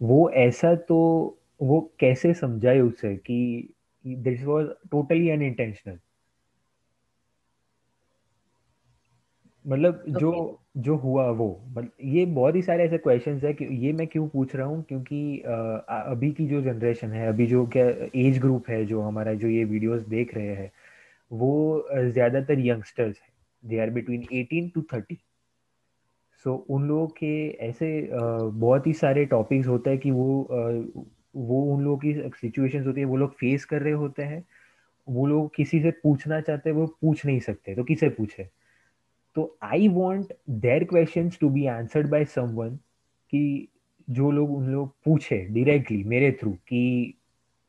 S2: वो ऐसा तो वो कैसे समझाए उसे कि दिस वॉज़ टोटली अनइंटेंशनल मतलब जो okay. जो हुआ वो। मतलब ये बहुत ही सारे ऐसे क्वेश्चन है कि ये मैं क्यों पूछ रहा हूँ? क्योंकि अभी की जो जनरेशन है अभी जो क्या एज ग्रुप है जो हमारा जो ये वीडियोस देख रहे हैं वो ज़्यादातर यंगस्टर्स है। They are between eighteen to thirty so so, उन लोगों के ऐसे बहुत ही सारे टॉपिक्स होते हैं कि वो वो उन लोगों की सिचुएशंस होती है वो लोग फेस कर रहे होते हैं वो लोग किसी से पूछना चाहते हैं वो पूछ नहीं सकते तो किसे पूछे? तो I want their question to be answered by someone कि जो लोग उन लोग पूछे डायरेक्टली मेरे थ्रू कि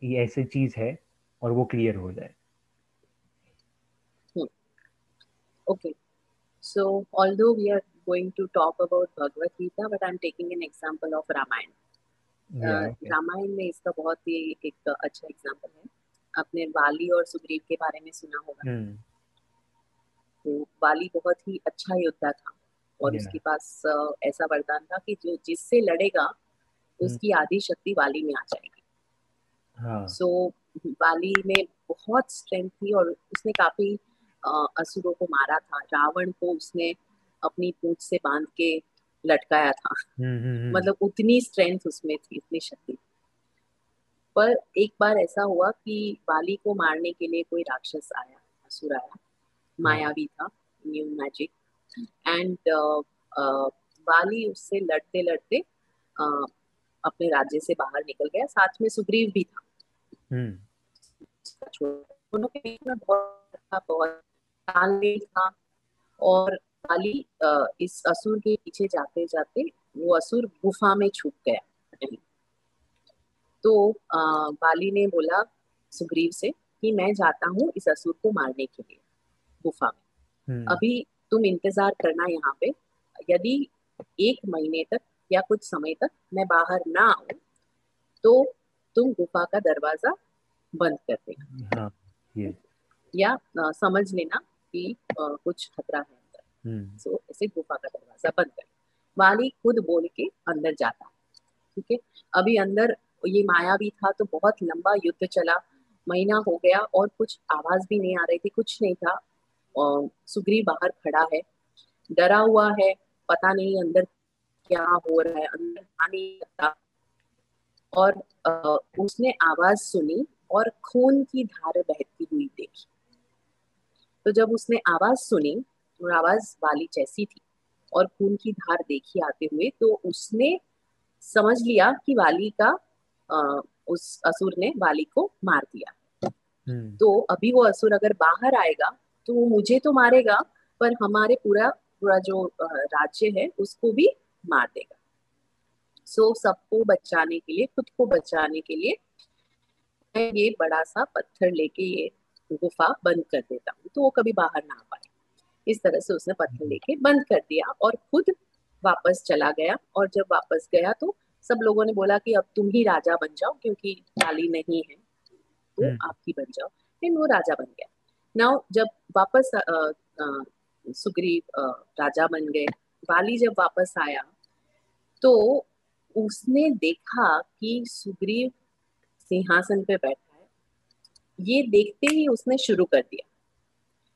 S2: ये ऐसे चीज़ है और वो क्लियर हो जाए।
S1: Okay. So although we are going to talk about bhagavad gita but i'm taking an example of ramayana. Ramayan में इसका बहुत ही एक अच्छा एग्ज़ाम्पल है। आपने वाली और सुग्रीव के बारे में सुना होगा। हम्म। तो वाली बहुत ही अच्छा योद्धा था और उसके पास ऐसा वरदान था कि जो जिससे लड़ेगा हम्म। उसकी आधी शक्ति वाली में आ जाएगी। हाँ. सो so, वाली में बहुत स्ट्रेंथ थी और उसने काफ़ी असुरों को मारा था। रावण को उसने अपनी पूछ से बाँध के लटकाया था। हम्म, हम्म, मतलब उतनी स्ट्रेंथ उसमें थी इतनी शक्ति। पर एक बार ऐसा हुआ कि बाली को मारने के लिए कोई राक्षस आया असुर आया। मायावी था न्यू मैजिक एंड बाली उससे लड़ते लड़ते uh, अपने राज्य से बाहर निकल गया। साथ में सुग्रीव भी था। हम्म। दोनों के बीच में बहुत बहुत तालमेल था। और बाली uh, इस असुर के पीछे जाते जाते वो असुर गुफा में छुप गया। तो बाली ने बोला सुग्रीव से कि मैं जाता हूँ इस असुर को मारने के लिए गुफा में। हम्म। अभी तुम इंतज़ार करना यहाँ पे। यदि एक महीने तक या कुछ समय तक मैं बाहर ना आऊँ तो तुम गुफा का दरवाज़ा बंद कर देना। हाँ, या। आ, समझ लेना कि आ, कुछ खतरा है। सो ऐसे गुफा का दरवाज़ा बंद कर वाली खुद बोल के अंदर जाता ठीक है? अभी अंदर ये माया भी था तो बहुत लंबा युद्ध चला महीना हो गया और कुछ आवाज़ भी नहीं आ रही थी कुछ नहीं था। सुग्रीव बाहर खड़ा है डरा हुआ है पता नहीं अंदर क्या हो रहा है अंदर आ और आ, उसने आवाज़ सुनी और खून की धार बहती हुई देखी। तो जब उसने आवाज़ सुनी आवाज़ वाली जैसी थी और खून की धार देखी आते हुए तो उसने समझ लिया कि वाली का आ, उस असुर ने वाली को मार दिया। हम्म। तो अभी वो असुर अगर बाहर आएगा तो वो मुझे तो मारेगा पर हमारे पूरा पूरा जो राज्य है उसको भी मार देगा। सो सबको बचाने के लिए खुद को बचाने के लिए मैं ये बड़ा सा पत्थर लेके ये गुफा बंद कर देता हूँ तो वो कभी बाहर ना आ पाए। इस तरह से उसने पत्थर लेके बंद कर दिया और खुद वापस चला गया। और जब वापस गया तो सब लोगों ने बोला कि अब तुम ही राजा बन जाओ क्योंकि डाली नहीं है। तो हम्म। आप ही बन जाओ। फिर वो राजा बन गया। नाउ जब वापस सुग्रीव राजा बन गए बाली जब वापस आया तो उसने देखा कि सुग्रीव सिंहासन पे बैठा है। ये देखते ही उसने शुरू कर दिया।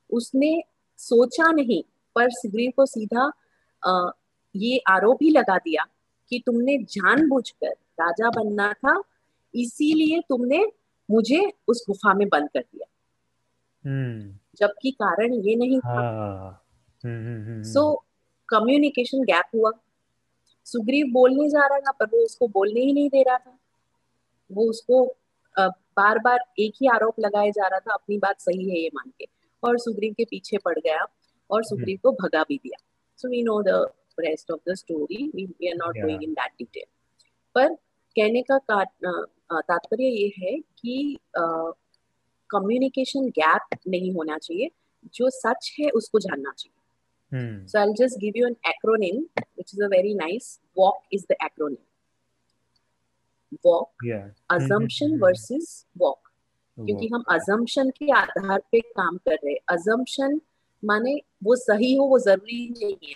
S1: उसने सोचा नहीं पर सुग्रीव को सीधा आ, ये आरोप ही लगा दिया कि तुमने जानबूझकर राजा बनना था इसीलिए तुमने मुझे उस गुफा में बंद कर दिया। हम्म। जबकि कारण ये नहीं था। सो कम्युनिकेशन गैप हुआ। सुग्रीव बोलने जा रहा था पर वो उसको बोलने ही नहीं दे रहा था। वो उसको बार बार एक ही आरोप लगाया जा रहा था अपनी बात सही है ये मान के। और सुग्रीव के पीछे पड़ गया और हम्म। सुग्रीव को भगा भी दिया। So we know the rest of the story we we are not going in that detail पर कहने का तात्पर्य ये है कि कम्युनिकेशन uh, गैप नहीं होना चाहिए। जो सच है उसको जानना चाहिए। So I just give you an acronym which is a very nice walk is the acronym walk assumption versus walk क्योंकि हम अजम्पन के आधार पे काम कर रहे हैं। अजम्पन माने वो सही हो वो ज़रूरी नहीं है।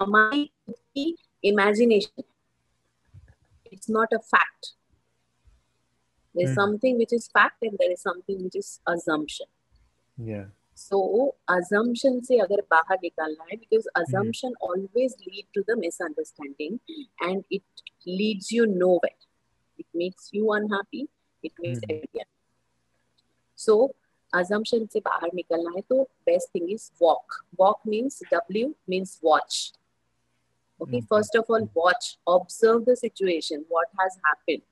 S1: हमारी खुद की imagination it's not a fact there something which is fact and there is something which is assumption so assumption से अगर बाहर निकालना है because assumption always lead to the misunderstanding and it leads you nowhere it makes you unhappy it makes mm. everyone so assumption से बाहर निकलना है तो best thing is walk walk means W means watch okay mm. first of all watch observe the situation what has happened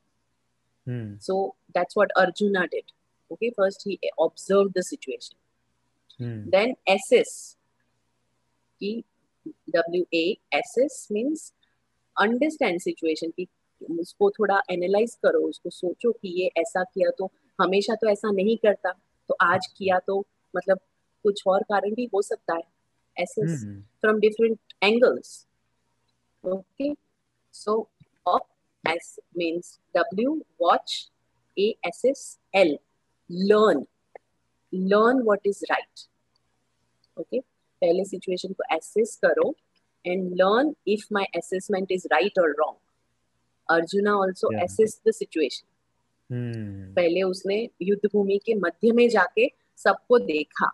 S1: mm. so that's what arjuna did okay first he observed the situation mm. then assess e w a assess means understand situation ki उसको थोड़ा analyse करो उसको सोचो कि ये ऐसा किया तो हमेशा तो ऐसा नहीं करता तो आज किया तो मतलब कुछ और कारण भी हो सकता है assess from different angles okay so S means W, watch, A, S, S, L, learn. Learn what is right. Okay. पहले सिचुएशन को एसेस करो and learn if my assessment is right और wrong Arjuna also assess the situation पहले उसने युद्ध भूमि के मध्य में जाके सबको देखा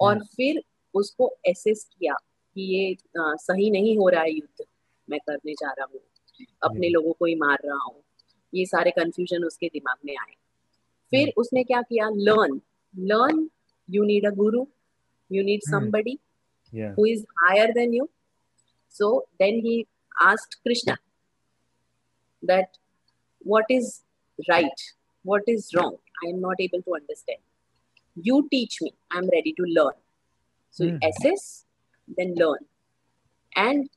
S1: और hmm. फिर उसको एसेस किया कि ये आ, सही नहीं हो रहा है युद्ध मैं करने जा रहा हूँ अपने hmm. लोगों को ही मार रहा हूँ। ये सारे कंफ्यूजन उसके दिमाग में आए। फिर hmm. उसने क्या किया? Learn learn you need a guru you need
S2: yeah.
S1: who is higher than you. So then he asked krishna that what is right what is wrong i am not able to understand. You teach me i'm ready to learn. So mm. assess then learn. And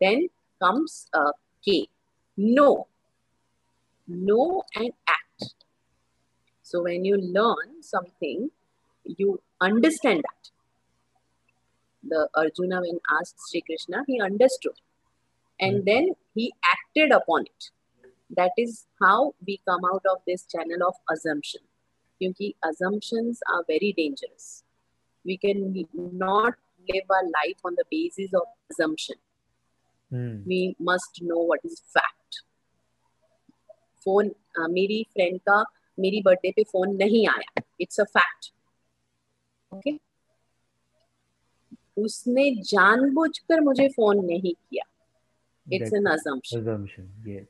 S1: then comes uh, k no. Know and act. So when you learn something you understand that. The Arjuna, when asked Sri Krishna, he understood. And mm. then he acted upon it. That is how we come out of this channel of assumption. Because assumptions are very dangerous. We can not live our life on the basis of assumption.
S2: Mm.
S1: We must know what is fact. Phone uh, मेरी friend का मेरी birthday पे phone नहीं आया it's a fact okay उसने जानबूझकर मुझे phone नहीं किया it's an
S2: assumption Assumption, yes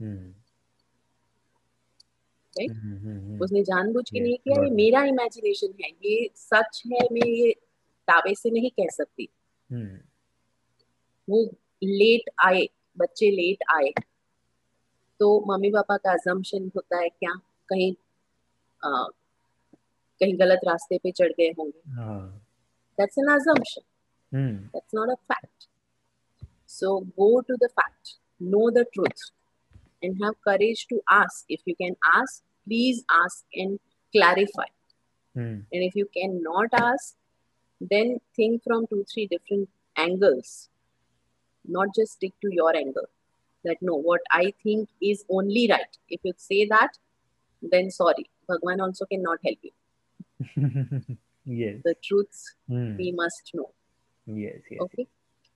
S2: hmm.
S1: right? hmm, hmm, hmm. उसने जानबूझ के yes, नहीं किया ये मेरा इमेजिनेशन है ये सच है मैं ये दावे से नहीं कह सकती. वो लेट आए बच्चे लेट आए तो मम्मी पापा का अजम्पशन होता है क्या कहीं आ, कहीं गलत रास्ते पे चढ़ गए होंगे
S2: हाँ.
S1: An assumption.
S2: Mm.
S1: That's not a fact. So go to the fact, know the truth, and have courage to ask. If you can ask, please ask and clarify.
S2: Mm.
S1: And if you cannot ask, then think from two, three different angles. Not just stick to your angle. That no, what I think is only right. If you say that, then sorry, Bhagwan also cannot help you.
S2: yes
S1: the truths
S2: mm.
S1: we must know
S2: yes, yes
S1: okay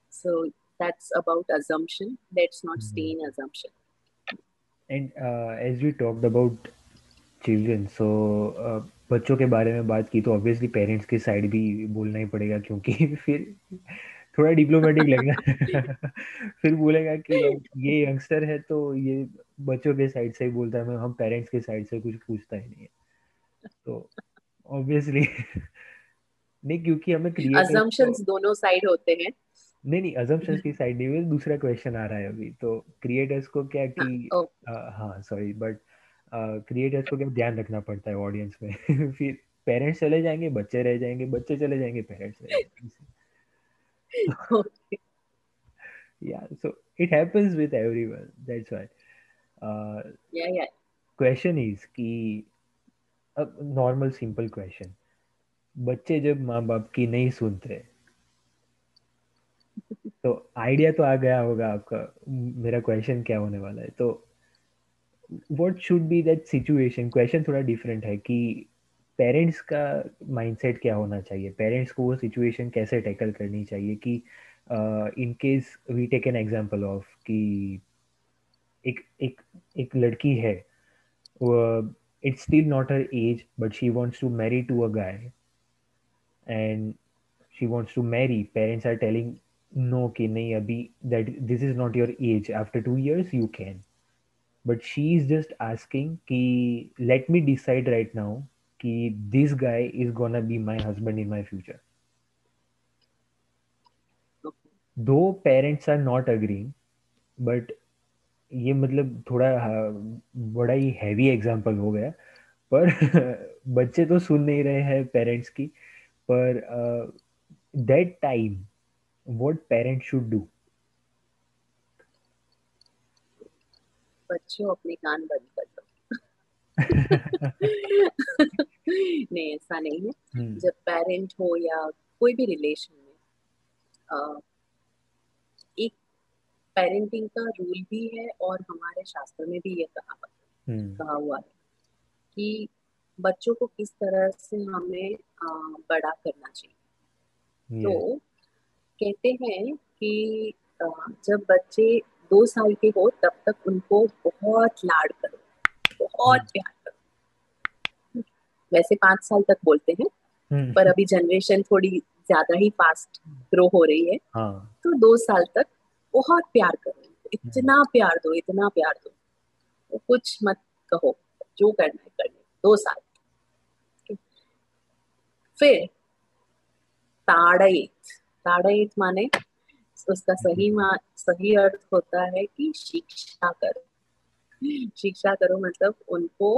S1: so that's about assumption. Let's not mm-hmm. stay in assumption.
S2: And uh, as we talked about children so uh, बच्चों के बारे में बात की तो obviously parents की side भी बोलना ही पड़ेगा क्योंकि फिर थोड़ा डिप्लोमेटिक लगेगा। फिर बोलेगा कि ये यंगस्टर है तो ये बच्चों के साइड से ही बोलता है हम पेरेंट्स के साइड से कुछ पूछता ही नहीं है। तो ऑब्वियसली नहीं क्योंकि हमें
S1: अजम्पशंस तो, दोनों साइड होते हैं।
S2: नहीं नहीं अजम्पशंस की साइड नहीं है दूसरा क्वेश्चन आ रहा है अभी तो क्रिएटर्स को क्या कि हाँ सॉरी बट क्रिएटर्स को क्या ध्यान रखना पड़ता है ऑडियंस में? फिर पेरेंट्स चले जाएँगे बच्चे रह जाएँगे बच्चे चले जाएँगे पेरेंट्स रह जाएँगे। Yeah so it happens with everyone that's why. uh
S1: yeah yeah.
S2: question is normal simple question बच्चे जब माँ बाप की नहीं सुनते तो आइडिया तो आ गया होगा आपका, मेरा क्वेश्चन क्या होने वाला है तो what should be that situation question थोड़ा डिफरेंट है कि पेरेंट्स का माइंडसेट क्या होना चाहिए पेरेंट्स को वो सिचुएशन कैसे टैकल करनी चाहिए कि in case we take an example of कि एक एक एक लड़की है, वो still not her age but she she to marry to a a guy. And she wants to marry. Parents are no, कि नहीं अभी that this is not your age. After two years, you can. But she is just asking कि let me decide right now कि this guy is gonna be my husband in my future. Though parents are not agreeing, but ये मतलब थोड़ा बड़ा ही heavy example हो गया पर बच्चे तो सुन नहीं रहे हैं पेरेंट्स की पर that time what parents should do
S1: बच्चों अपने कान बंद कर दो। नहीं ऐसा नहीं है। hmm. जब पेरेंट हो या कोई भी रिलेशन में एक पेरेंटिंग का रूल भी है और हमारे शास्त्र में भी ये कहा हम्म। कहा हुआ है कि बच्चों को किस तरह से हमें बड़ा करना चाहिए। तो कहते हैं कि जब बच्चे दो साल के हो तब तक उनको बहुत लाड करो बहुत हम्म। प्यार करो वैसे पाँच साल तक बोलते हैं हम्म। पर अभी जनरेशन थोड़ी ज़्यादा ही फास्ट ग्रो हो रही है हाँ. तो दो साल तक बहुत प्यार करो इतना हम्म। प्यार दो इतना प्यार दो तो कुछ मत कहो जो करना है करने दो साल फिर ताड़ित ताड़ित माने उसका सही मा सही अर्थ होता है कि शिक्षा करो शिक्षा करो मतलब उनको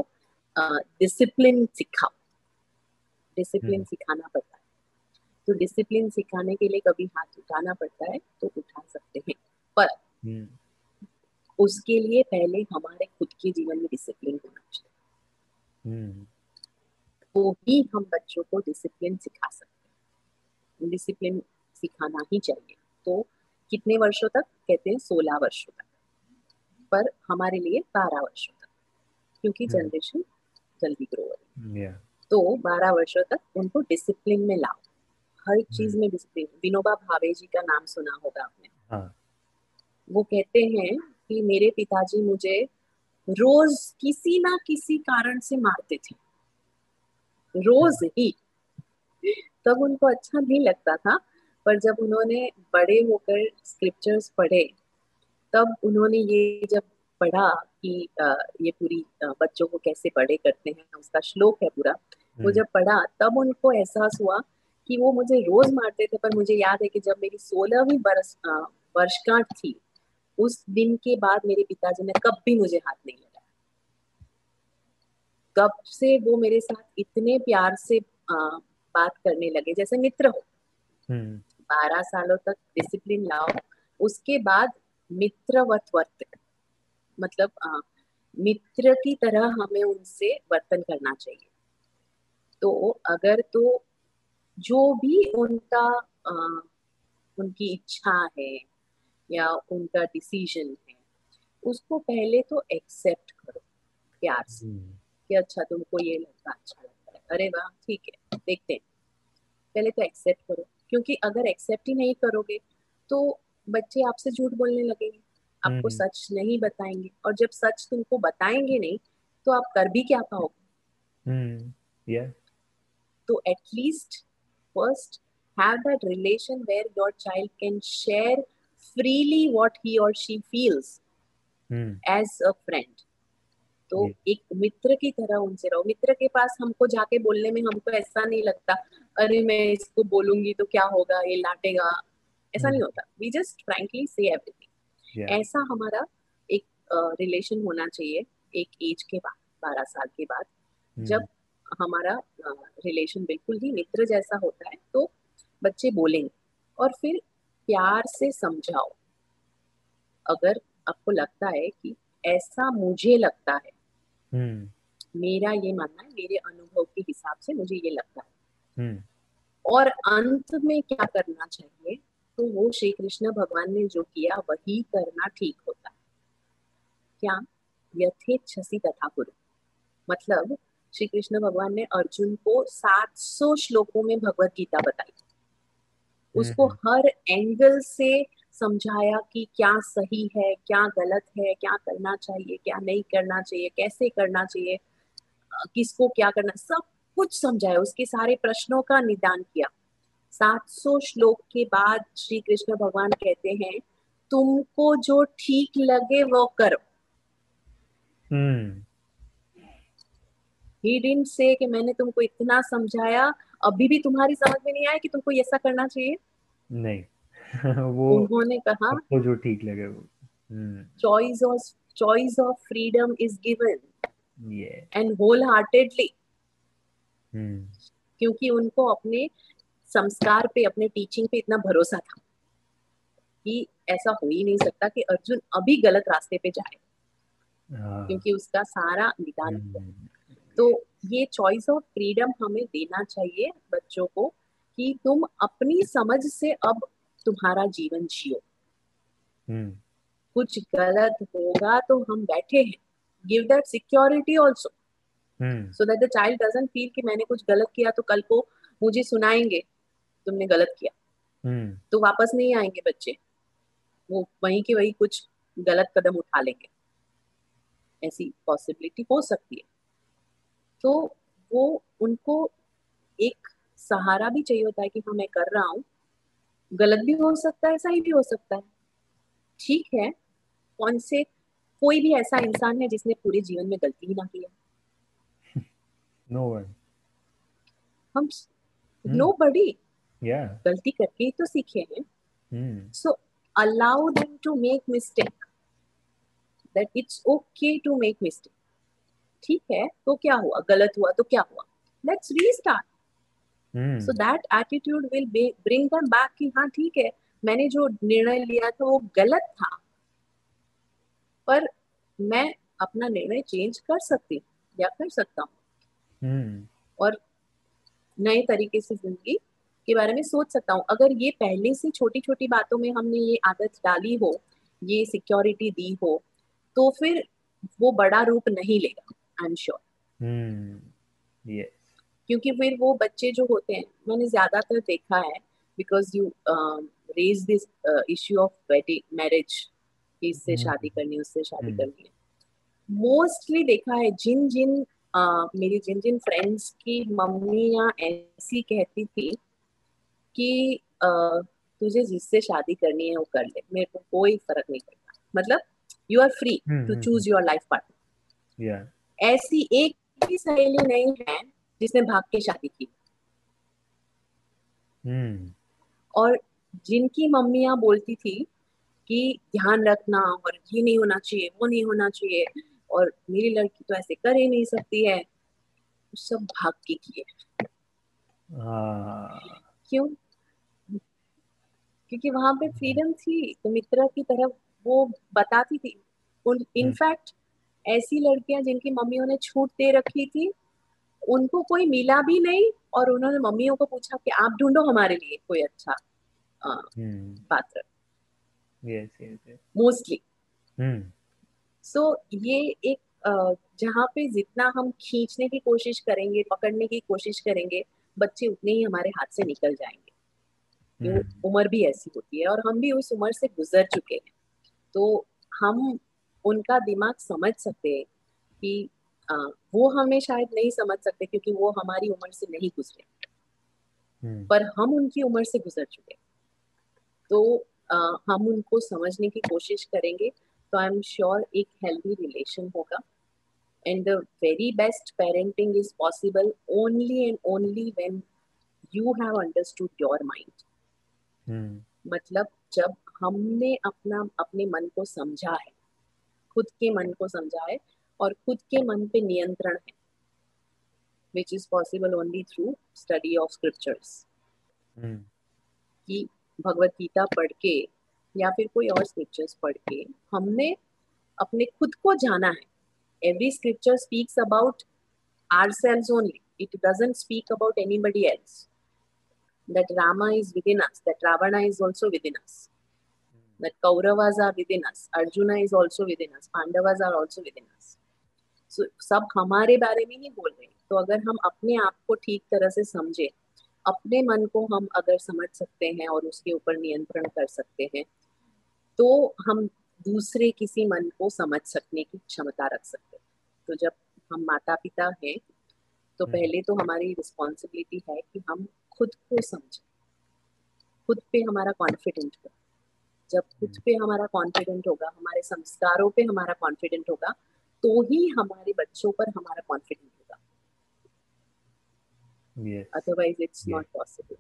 S1: डिसिप्लिन सिखाओ डिसिप्लिन हम्म। सिखाना पड़ता है तो डिसिप्लिन सिखाने के लिए कभी हाथ उठाना पड़ता है तो उठा सकते हैं पर हम्म। उसके लिए पहले हमारे खुद के जीवन में डिसिप्लिन होना चाहिए हम्म। तो ही हम बच्चों को डिसिप्लिन सिखा सकते हैं डिसिप्लिन सिखाना ही चाहिए। तो कितने वर्षों तक? कहते हैं सोलह वर्षों तक। पर हमारे लिए बारह वर्षों तक। क्योंकि जनरेशन हम्म। जल्दी ग्रो हो रही है। तो बारह वर्षों तक उनको डिसिप्लिन में लाओ। हर चीज़ हम्म। में डिसिप्लिन विनोबा भावे जी का नाम सुना होगा आपने। हाँ. वो कहते हैं कि मेरे पिताजी मुझे रोज किसी ना किसी कारण से मारते थे। रोज ही। तब उनको अच्छा नहीं लगता था पर जब उन्होंने बड़े होकर स्क्रिप्चर्स पढ़े तब उन्होंने ये जब पढ़ा कि ये पूरी बच्चों को कैसे बड़े करते हैं उसका श्लोक है पूरा वो हम्म। जब पढ़ा तब उनको एहसास हुआ कि वो मुझे रोज मारते थे पर मुझे याद है कि जब मेरी सोलहवीं बरस वर्षगांठ थी उस दिन के बाद मेरे पिताजी ने कब भी मुझे हाथ नहीं लगाया कब से वो मेरे साथ इतने प्यार से आ, बात करने लगे जैसे मित्र हो हम्म। बारह सालों तक डिसिप्लिन लाओ उसके बाद मित्रवत वर्त मतलब आ, मित्र की तरह हमें उनसे वर्तन करना चाहिए। तो अगर तो जो भी उनका आ, उनकी इच्छा है या उनका डिसीज़न है उसको पहले तो एक्सेप्ट करो प्यार से हम्म। कि अच्छा तुमको ये लगता अच्छा लगता है। अरे वाह ठीक है देखते हैं। पहले तो एक्सेप्ट करो। क्योंकि अगर एक्सेप्ट ही नहीं करोगे तो बच्चे आपसे झूठ बोलने लगेंगे। आपको हम्म। सच नहीं बताएँगे। और जब सच तुमको बताएँगे नहीं तो आप कर भी क्या पाओगे?
S2: हम्म,
S1: तो at least first that relation where your child can share freely what he or she feels hmm. as a friend. तो एक मित्र की तरह उनसे रहो। मित्र के पास हमको जाके बोलने में हमको ऐसा नहीं लगता अरे मैं इसको बोलूँगी तो क्या होगा? ये लाटेगा। ऐसा नहीं होता। वी जस्ट फ्रेंकली से एवरीथिंग ऐसा हमारा एक रिलेशन uh, होना चाहिए एक एज के बाद बारह साल के बाद। hmm. जब हमारा रिलेशन uh, बिल्कुल ही मित्र जैसा होता है तो बच्चे बोलेंगे। और फिर प्यार से समझाओ। अगर आपको लगता है कि ऐसा मुझे लगता है. मेरा ये मानना है मेरे अनुभव के हिसाब से मुझे ये लगता है। hmm. और अंत में क्या करना चाहिए तो वो श्री कृष्ण भगवान ने जो किया वही करना ठीक होता है। क्या? यथेच्छसी तथा गुरु मतलब श्री कृष्ण भगवान ने अर्जुन को 700 श्लोकों में भगवत गीता बताई। उसको हम्म। हर एंगल से समझाया कि क्या सही है क्या गलत है क्या करना चाहिए क्या नहीं करना चाहिए कैसे करना चाहिए किसको क्या करना सब कुछ समझाया उसके सारे प्रश्नों का निदान किया। 700 श्लोक के बाद श्री कृष्ण भगवान कहते हैं तुमको जो ठीक लगे वो करो। ही डिडंट से कि मैंने तुमको इतना समझाया अभी भी तुम्हारी समझ में नहीं आया कि तुमको ऐसा करना चाहिए?
S2: नहीं। वो
S1: उन्होंने कहा
S2: वो जो ठीक लगे वो।
S1: Choice of choice of freedom is given and whole heartedly क्योंकि उनको अपने संस्कार पे अपने टीचिंग पे इतना भरोसा था कि ऐसा हो ही नहीं सकता कि अर्जुन अभी गलत रास्ते पे जाए। हाँ। क्योंकि उसका सारा निदान हम्म। तो ये चॉइस ऑफ़ फ्रीडम हमें देना चाहिए बच्चों को कि तुम अपनी समझ से अब तुम्हारा जीवन जियो। हम्म। कुछ गलत होगा तो हम बैठे हैं। Give that security also so that the child doesn't feel कि मैंने कुछ गलत किया तो कल को मुझे सुनाएँगे तुमने गलत किया। hmm. तो वापस नहीं आएँगे बच्चे। वो वहीं के वही कुछ गलत कदम उठा लेंगे। ऐसी पॉसिबिलिटी हो सकती है। तो वो उनको एक सहारा भी चाहिए होता है कि हाँ मैं कर रहा हूँ। गलत भी हो सकता है सही भी हो सकता है। ठीक है कौन से कोई भी ऐसा इंसान है जिसने पूरे जीवन में गलती ही ना की है।
S2: नो वन
S1: हम नो बडी गलती करके ही तो सीखे हैं। So allow them to make mistake that it's okay to make mistake ठीक है तो क्या हुआ? गलत हुआ तो क्या हुआ? Let's restart so that attitude will bring them back कि हाँ ठीक है मैंने जो निर्णय लिया था वो गलत था। पर मैं अपना निर्णय चेंज कर सकती या कर सकता हूँ। Hmm. और नए तरीके से ज़िंदगी के बारे में सोच सकता हूँ। अगर ये पहले से छोटी छोटी बातों में हमने ये आदत डाली हो ये सिक्योरिटी दी हो तो फिर वो बड़ा रूप नहीं लेगा आई एम श्योर क्योंकि फिर वो बच्चे जो होते हैं मैंने ज़्यादातर देखा है because you raise this issue of wedding marriage इससे hmm. शादी करनी उससे शादी hmm. करनी है। मोस्टली देखा है जिन जिन uh, मेरी जिन जिन फ्रेंड्स की मम्मियाँ ऐसी कहती थी कि uh, तुझे जिससे शादी करनी है वो कर ले। मेरे को कोई फ़र्क नहीं पड़ता। मतलब you are free to choose your life partner ऐसी एक भी सहेली नहीं है जिसने भाग के शादी की hmm. और जिनकी मम्मियाँ बोलती थी कि ध्यान रखना और ये नहीं होना चाहिए वो नहीं होना चाहिए और मेरी लड़की तो ऐसे कर ही नहीं सकती है सब भाग के किए हाँ। क्यों क्योंकि वहाँ पे फ्रीडम थी तो मित्रा की तरफ़ वो बताती थी इनफैक्ट हम्म। ऐसी लड़कियाँ जिनकी मम्मियों ने छूट दे रखी थी उनको कोई मिला भी नहीं और उन्होंने मम्मियों को पूछा कि आप ढूंढो हमारे लिए कोई अच्छा हम्म। पात्र। मोस्टली सो ये एक जहाँ पे जितना हम खींचने की कोशिश करेंगे पकड़ने की कोशिश करेंगे बच्चे उतने ही हमारे हाथ से निकल जाएँगे। हम्म। उम्र भी ऐसी होती है और हम भी उस उम्र से गुजर चुके हैं। तो हम उनका दिमाग समझ सकते हैं कि आ, वो हमें शायद नहीं समझ सकते क्योंकि वो हमारी उम्र से नहीं गुजरे। हम्म। पर हम उनकी उम्र से गुजर चुके तो आ, हम उनको समझने की कोशिश करेंगे। तो आई एम श्योर एक हेल्दी रिलेशन होगा। And the very best parenting is possible only and only when you have understood your mind मतलब जब हमने अपना अपने मन को समझा है खुद के मन को समझा है और खुद के मन पे नियंत्रण है which is possible only through study of scriptures कि भगवत गीता पढ़ के या फिर कोई और स्क्रिप्चर्स पढ़ के हमने अपने खुद को जाना है। Every scripture speaks about ourselves only it doesn't speak about anybody else that Rama is within us, that Ravana is also within us, that Kauravas are within us, Arjuna is also within us, Pandavas are also within us. सब हमारे बारे में ही बोल रहे हैं तो अगर हम अपने आप को ठीक तरह से समझे अपने मन को हम अगर समझ सकते हैं और उसके ऊपर नियंत्रण कर सकते हैं तो हम दूसरे किसी मन को समझ सकने की क्षमता रख सकते हैं तो जब हम माता पिता हैं तो हम्म। पहले तो हमारी रिस्पॉन्सिबिलिटी है कि हम खुद को समझें खुद पे हमारा कॉन्फिडेंट हो जब खुद हम्म। पे हमारा कॉन्फिडेंट होगा हमारे संस्कारों पे हमारा कॉन्फिडेंट होगा तो ही हमारे बच्चों पर हमारा कॉन्फिडेंस होगा। Otherwise it's not possible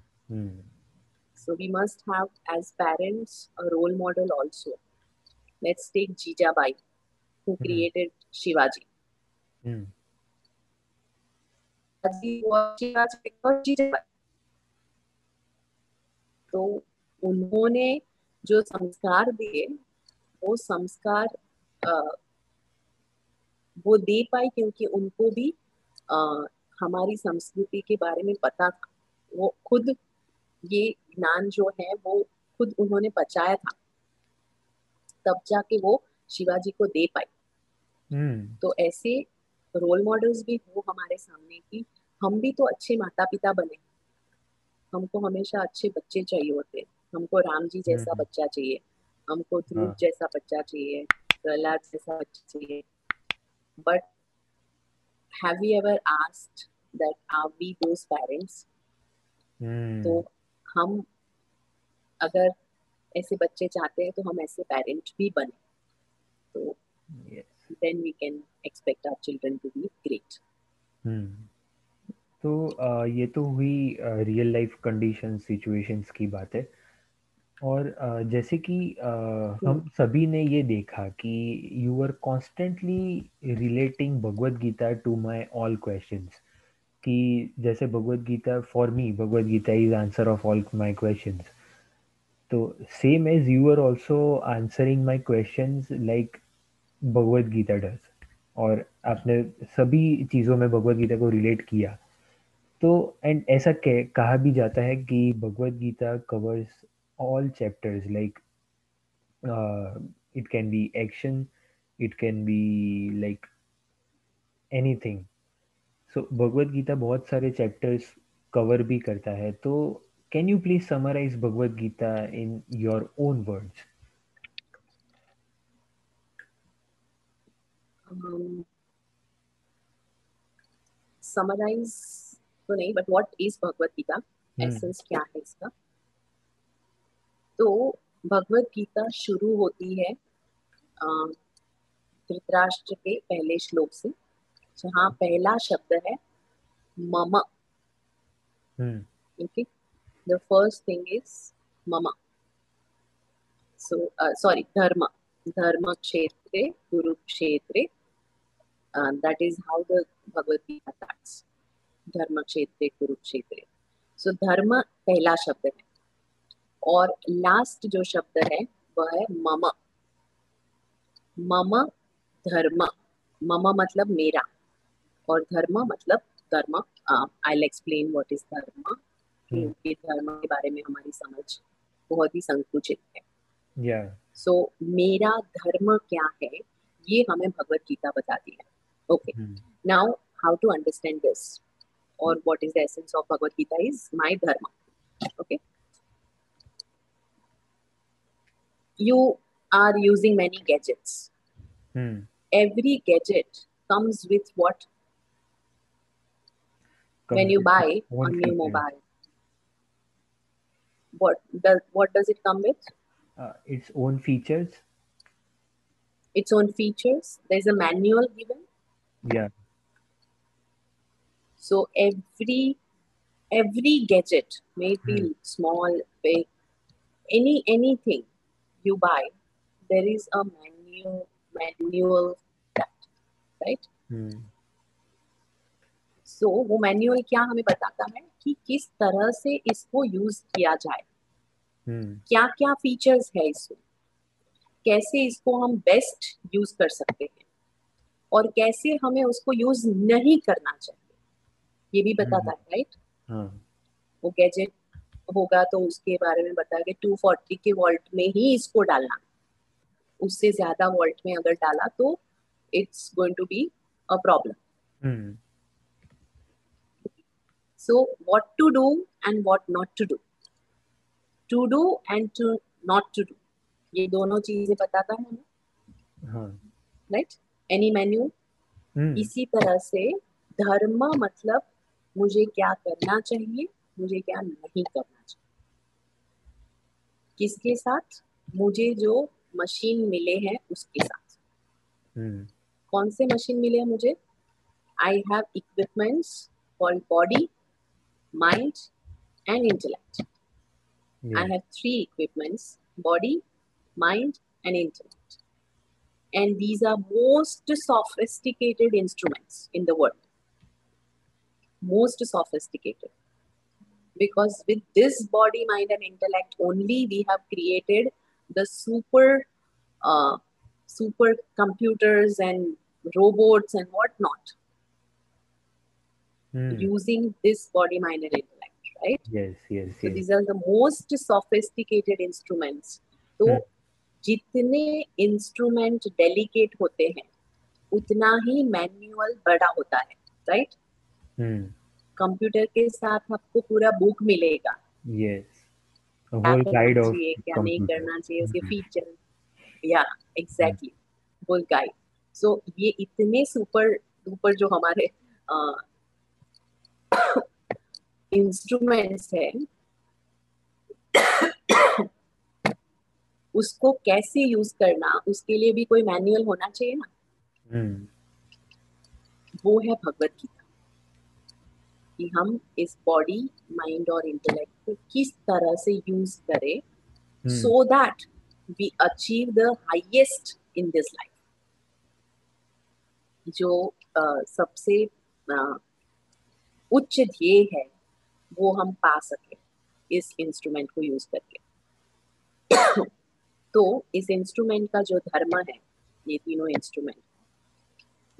S1: so we must have as parents a role model also let's take Jija who created Shivaji तो उन्होंने जो संस्कार दिए वो संस्कार वो दे पाए क्योंकि उनको भी आ, हमारी संस्कृति के बारे में पता था। वो खुद ये ज्ञान जो है वो खुद उन्होंने बचाया था। तब जाके वो शिवाजी को दे पाई
S2: हम्म।
S1: तो ऐसे रोल मॉडल्स भी हो हमारे सामने की हम भी तो अच्छे माता पिता बने। हमको हमेशा अच्छे बच्चे चाहिए होते। हमको राम जी जैसा
S2: हम्म।
S1: बच्चा चाहिए। हमको ध्रुव
S2: हाँ।
S1: जैसा बच्चा चाहिए। प्रहलाद जैसा बच्चा चाहिए। But have you ever asked that are we those parents तो
S2: हम्म
S1: हम अगर ऐसे बच्चे चाहते हैं तो हम ऐसे पेरेंट भी बने। तो
S2: yes.
S1: then we can expect our children to be great.
S2: हम्म तो ये तो हुई रियल लाइफ कंडीशन सिचुएशंस की बात है। और जैसे कि हम सभी ने ये देखा कि you are constantly relating Bhagavad Gita to my all questions कि जैसे Bhagavad Gita for me Bhagavad Gita is answer of all my questions तो same as you are also answering my questions like Bhagavad Gita does और आपने सभी चीज़ों में भगवत गीता को relate किया। तो एंड ऐसा कह, कहा भी जाता है कि Bhagavad Gita covers all chapters like it can be action it can be like anything so Bhagavad Gita बहुत सारे चैप्टर्स कवर भी करता है तो can you please summarize Bhagavad Gita in your own words
S1: Um, summarize तो नहीं but what is Bhagavad Gita essence क्या है इसका? तो भगवत गीता शुरू होती है धृतराष्ट्र के पहले श्लोक से जहाँ पहला शब्द है मम। Okay the first thing is मम। सो सॉरी धर्म। धर्म क्षेत्र गुरु क्षेत्र that is how the Bhagavad धर्म क्षेत्र गुरु क्षेत्र सो धर्म पहला शब्द है। और लास्ट जो शब्द है वह है मम। मम धर्म। मम मतलब मेरा और धर्म मतलब धर्म। आई एक्सप्लेन व्हाट इज़ धर्म। क्योंकि धर्म के बारे में हमारी समझ बहुत ही संकुचित है। सो so, मेरा धर्म क्या है ये हमें भगवत गीता बताती है। Okay now how to understand this और what is the essence of Bhagavad Gita is my dharma. Okay you are using many gadgets.
S2: Hmm.
S1: Every gadget comes with what Come when you buy a new mobile. What does what does it come with?
S2: Uh, its own features.
S1: Its own features. There's a manual given.
S2: Yeah.
S1: So every every gadget, maybe
S2: hmm.
S1: small, big, any anything you buy there is a manual manual that right?
S2: Hmm
S1: so वो manual क्या हमें बताता है कि किस तरह से इसको यूज़ किया जाए।
S2: हम्म
S1: क्या क्या फीचर्स है इसमें? कैसे इसको हम बेस्ट यूज़ कर सकते हैं? और कैसे हमें उसको यूज़ नहीं करना चाहिए? ये भी बताता है राइट
S2: हाँ।
S1: वो गैजेट होगा तो उसके बारे में बताया कि 240 के वोल्ट में ही इसको डालना। उससे ज़्यादा वोल्ट में अगर डाला तो it's going to be a
S2: problem
S1: so what to do and what not to do to do and to not to do ये दोनों चीज़ें बताता है। हमें राइट एनी मेन्यू इसी तरह से धर्म मतलब मुझे क्या करना चाहिए मुझे क्या नहीं करना किसके साथ? मुझे जो मशीन मिले हैं उसके साथ।
S2: hmm.
S1: कौन से मशीन मिले हैं मुझे? I have equipments for body mind and intellect I have three equipments body mind and intellect and these are most sophisticated instruments in the world most sophisticated Because with this body, mind, and intellect only, we have created the super, uh, super computers and robots and whatnot
S2: hmm
S1: using this body, mind, and intellect, right?
S2: yes yes
S1: So
S2: yes
S1: these are the most sophisticated instruments. तो
S2: Hmm.
S1: जितने instrument delicate होते हैं उतना ही manual बड़ा होता है right computer के साथ आपको पूरा बुक मिलेगा।
S2: यस होल गाइड ऑफ़
S1: क्या नहीं करना चाहिए उसके फीचर या एग्जैक्टली होल गाइड सो ये इतने सुपर सुपर जो हमारे इंस्ट्रूमेंट्स है उसको कैसे यूज़ करना उसके लिए भी कोई मैनुअल होना चाहिए ना? Hmm. वो है भगवत गीता। कि हम इस बॉडी माइंड और इंटेलेक्ट को किस तरह से यूज़ करें so that we achieve the highest in this life जो uh, सबसे uh, उच्च ध्येय है वो हम पा सके इस इंस्ट्रूमेंट को यूज़ करके। तो इस इंस्ट्रूमेंट का जो धर्म है ये तीनों instrument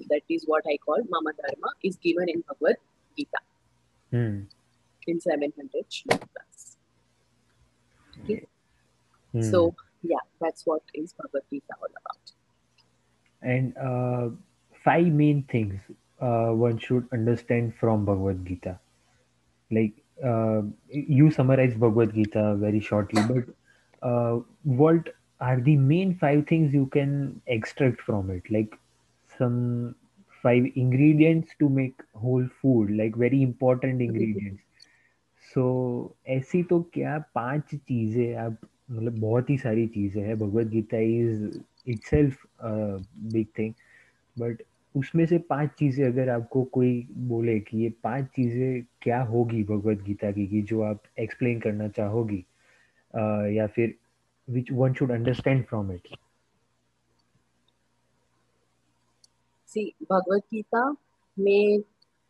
S1: that is what I call mama dharma is given in Bhagavad Hmm. in 700 plus. Okay. Mm. So, yeah, that's what is Bhagavad Gita all about.
S2: And uh, five main things uh, one should understand from Bhagavad Gita. Like uh, you summarize Bhagavad Gita very shortly, but uh, what are the main five things you can extract from it? Like some five ingredients to make whole food like very important ingredients. So ऐसी तो क्या पाँच चीज़ें आप मतलब बहुत ही सारी चीज़ें हैं। Bhagavad Gita is itself big thing but उसमें से पाँच चीज़ें अगर आपको कोई बोले कि ये पाँच चीज़ें क्या होगी भगवत गीता की कि जो आप एक्सप्लेन करना चाहोगी uh, या फिर which one should understand from it
S1: see Bhagavad Gita में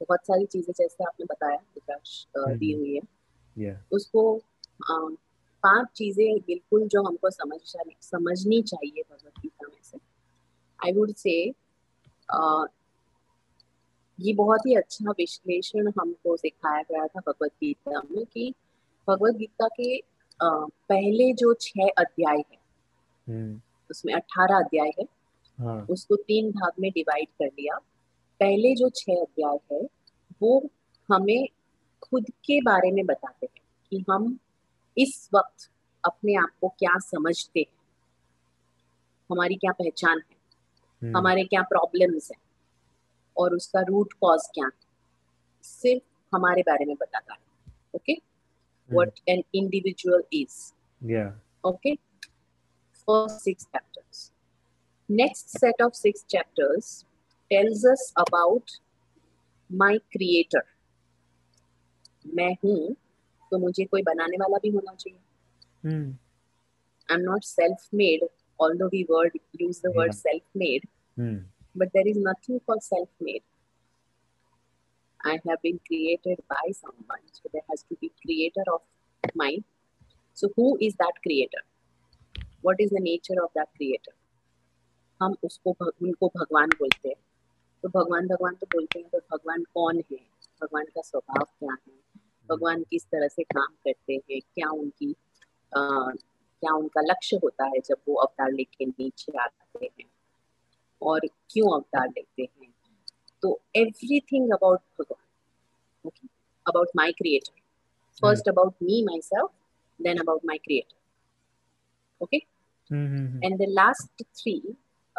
S1: बहुत सारी चीज़ें जैसे आपने बताया विकास दी हुई है
S2: yeah.
S1: उसको पाँच चीज़ें बिल्कुल जो हमको समझ समझनी चाहिए भगवत गीता में से आई वुड से ये बहुत ही अच्छा विश्लेषण हमको सिखाया गया था भगवत गीता में कि भगवत गीता के पहले जो छह अध्याय है हम्म। उसमें अठारह अध्याय है हाँ. उसको तीन भाग में डिवाइड कर लिया। पहले जो छह अध्याय है वो हमें खुद के बारे में बताते हैं कि हम इस वक्त अपने आप को क्या समझते हैं। हमारी क्या पहचान है? हम्म। हमारे क्या प्रॉब्लम्स हैं? और उसका रूट कॉज क्या है? सिर्फ़ हमारे बारे में बताता है। Okay okay? An individual is
S2: okay first six
S1: Okay. First six chapters. Next set of six chapters tells us about my creator. मैं हूं तो मुझे कोई बनाने वाला भी होना चाहिए I am not self made although we word use the word yeah. self-made
S2: mm.
S1: but there is nothing called self-made I have been created by someone. So there has to be creator of mind. So who is that creator? What is the nature of that creator? हम उसको उनको भगवान बोलते हैं तो भगवान भगवान तो बोलते हैं तो भगवान कौन है भगवान का स्वभाव क्या है भगवान किस तरह से काम करते हैं क्या उनकी आ, क्या उनका लक्ष्य होता है जब वो अवतार लेके नीचे आते हैं और क्यों अवतार लेते हैं तो everything about Bhagwan okay, about my creator. First mm. about me, myself, then about my creator. Okay?
S2: Mm-hmm.
S1: And the last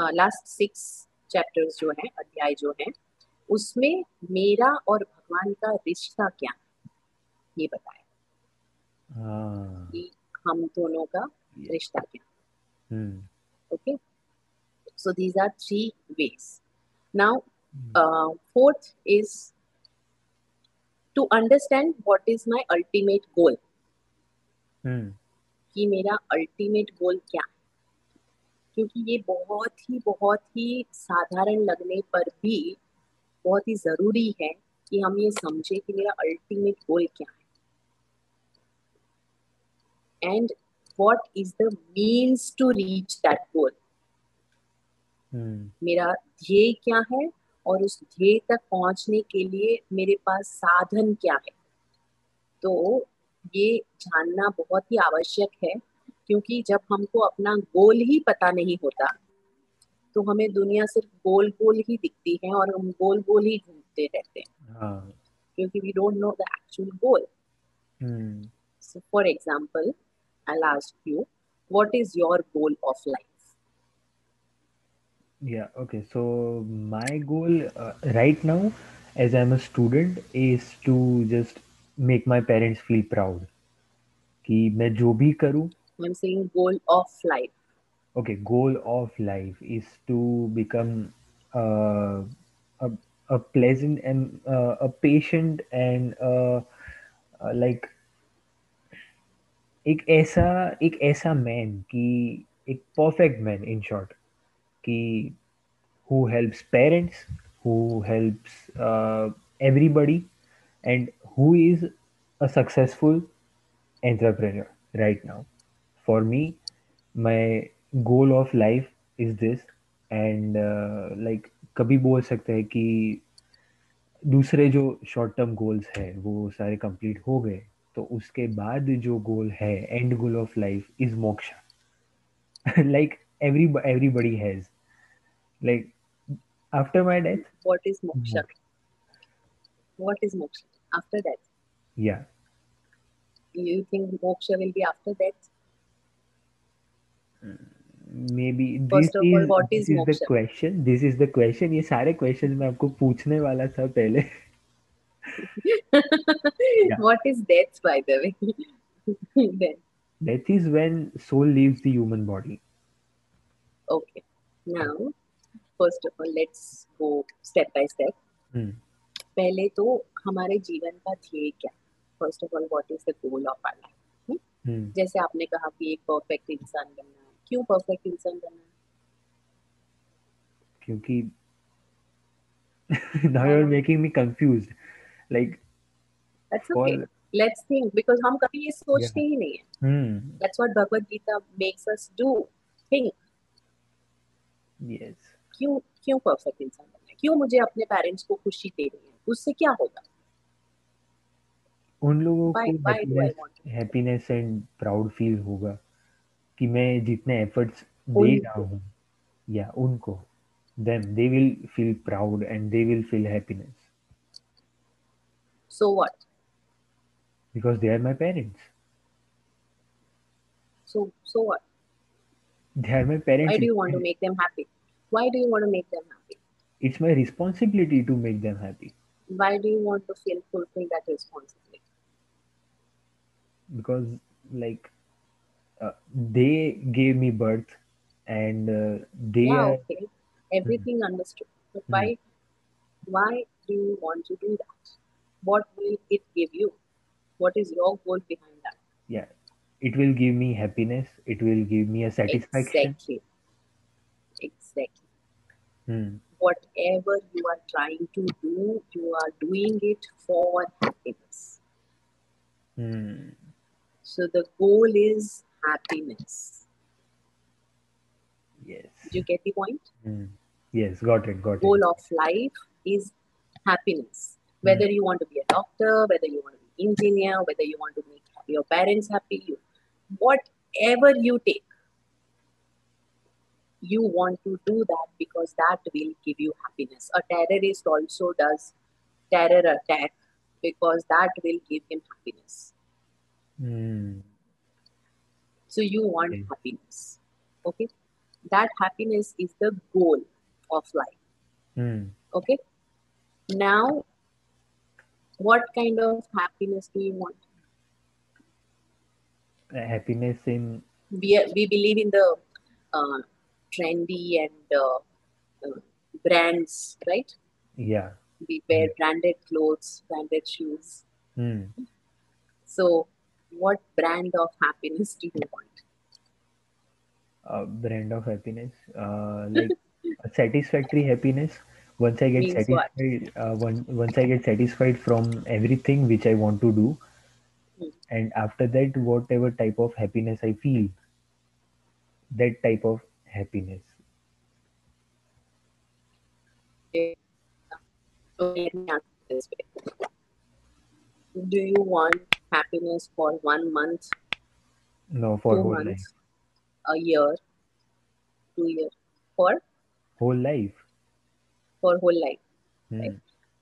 S1: three, six chapters जो है अध्याय जो है उसमें मेरा और भगवान का रिश्ता क्या है? ये बताया
S2: हाँ.
S1: कि हम दोनों का रिश्ता क्या okay so these are three ways now fourth is to understand understand is is ultimate goal. कि मेरा अल्टीमेट गोल क्या है? क्योंकि ये बहुत ही बहुत ही साधारण लगने पर भी बहुत ही ज़रूरी है कि हम ये समझे कि मेरा अल्टीमेट गोल क्या है। And what is the means to reach that goal मेरा ध्येय क्या है और उस ध्येय तक पहुँचने के लिए मेरे पास साधन क्या है? तो ये जानना बहुत ही आवश्यक है। क्योंकि जब हमको अपना गोल ही पता नहीं होता तो हमें दुनिया सिर्फ़ गोल गोल ही दिखती है और हम गोल गोल ही घूमते रहते हैं हाँ. क्योंकि we don't know the actual goal so for example I ask you what is your goal of life
S2: Yeah, okay. So my goal uh, right now, as I'm a student, is to just make my parents feel proud. कि मैं जो भी करूँ
S1: I'm saying goal of life.
S2: Okay, goal of life is to become uh, a a pleasant and uh, a patient and uh, uh, like एक ऐसा एक ऐसा man कि एक परफेक्ट मैन इन शॉर्ट कि who helps parents who helps uh, everybody and who is a successful entrepreneur right now for me my goal of life is this. And like कभी बोल सकते हैं कि दूसरे जो शॉर्ट टर्म गोल्स है वो सारे कंप्लीट हो गए तो उसके बाद जो गोल है and goal of life is moksha like every everybody has like after my death
S1: what is moksha what is moksha after death
S2: या
S1: you think moksha will be after death?
S2: Maybe this
S1: First of all,
S2: is,
S1: what
S2: this
S1: is
S2: is the question this is the question ये सारे question मैं आपको पूछने वाला था पहले
S1: what is death by the way then
S2: death is when soul leaves the human body
S1: okay now first of all let's go step by step
S2: hmm.
S1: पहले तो हमारे जीवन का ध्येय क्या first of all what is the goal of our life जैसे आपने कहा कि एक परफेक्ट इंसान बनना है क्यों परफेक्ट इंसान बनना
S2: क्योंकि now you're making me confused. Like
S1: that's okay. for... let's think because हम कभी ये सोचते yeah. ही नहीं है।
S2: Hmm.
S1: that's what Bhagavad Gita makes us do. Think.
S2: Yes.
S1: क्यों क्यों परफेक्ट इंसान बनना है? क्यों मुझे अपने पेरेंट्स को खुशी दे रही है? उससे क्या होगा?
S2: उन लोगों को हैप्पीनेस एंड प्राउड फील होगा। कि मैं जितने एफर्ट्स दे रहा हूँ या उनको them they will feel proud and they will feel happiness
S1: so what
S2: because they are my parents
S1: so so what
S2: they are my parents
S1: why do want to make them happy why do you want to make them happy
S2: it's my responsibility to make them happy
S1: why do you want to feel fulfil that responsibility
S2: because like uh, they gave me birth and uh, they
S1: yeah,
S2: are
S1: okay. Everything mm. understood. But mm. why why do you want to do that? What will it give you? What is your goal behind that?
S2: Yeah. It will give me happiness. It will give me a satisfaction.
S1: Exactly. Exactly.
S2: Hmm.
S1: whatever you are trying to do you are doing it for happiness.
S2: Hmm.
S1: So the goal is happiness.
S2: Yes.
S1: Did you get the point?
S2: Mm. Yes, got it, got
S1: goal
S2: it.
S1: Goal of life is happiness. Whether mm. you want to be a doctor, whether you want to be engineer, whether you want to make your parents happy, you, whatever you take, you want to do that because that will give you happiness. A terrorist also does terror attack because that will give him happiness.
S2: Mm.
S1: So you want
S2: Okay.
S1: happiness. Okay. That happiness is the goal of life.
S2: Mm.
S1: Okay. Now, what kind of happiness do you want?
S2: Uh, Happiness in
S1: We, we believe in the uh, trendy and uh, uh, brands, right?
S2: yeah.
S1: We wear branded clothes, branded shoes.
S2: Mm.
S1: So, what brand of happiness do you want?
S2: A brand of happiness, uh, like a satisfactory happiness. Once I get
S1: Means
S2: satisfied, uh, one, once I get satisfied from everything which I want to do,
S1: Hmm.
S2: and after that, whatever type of happiness I feel, that type of happiness.
S1: Okay. So let me ask this way. Do you want happiness for one month
S2: No, for
S1: two
S2: whole
S1: months,
S2: life.
S1: a year, two years, for
S2: whole life.
S1: For whole life.
S2: Hmm.
S1: Right?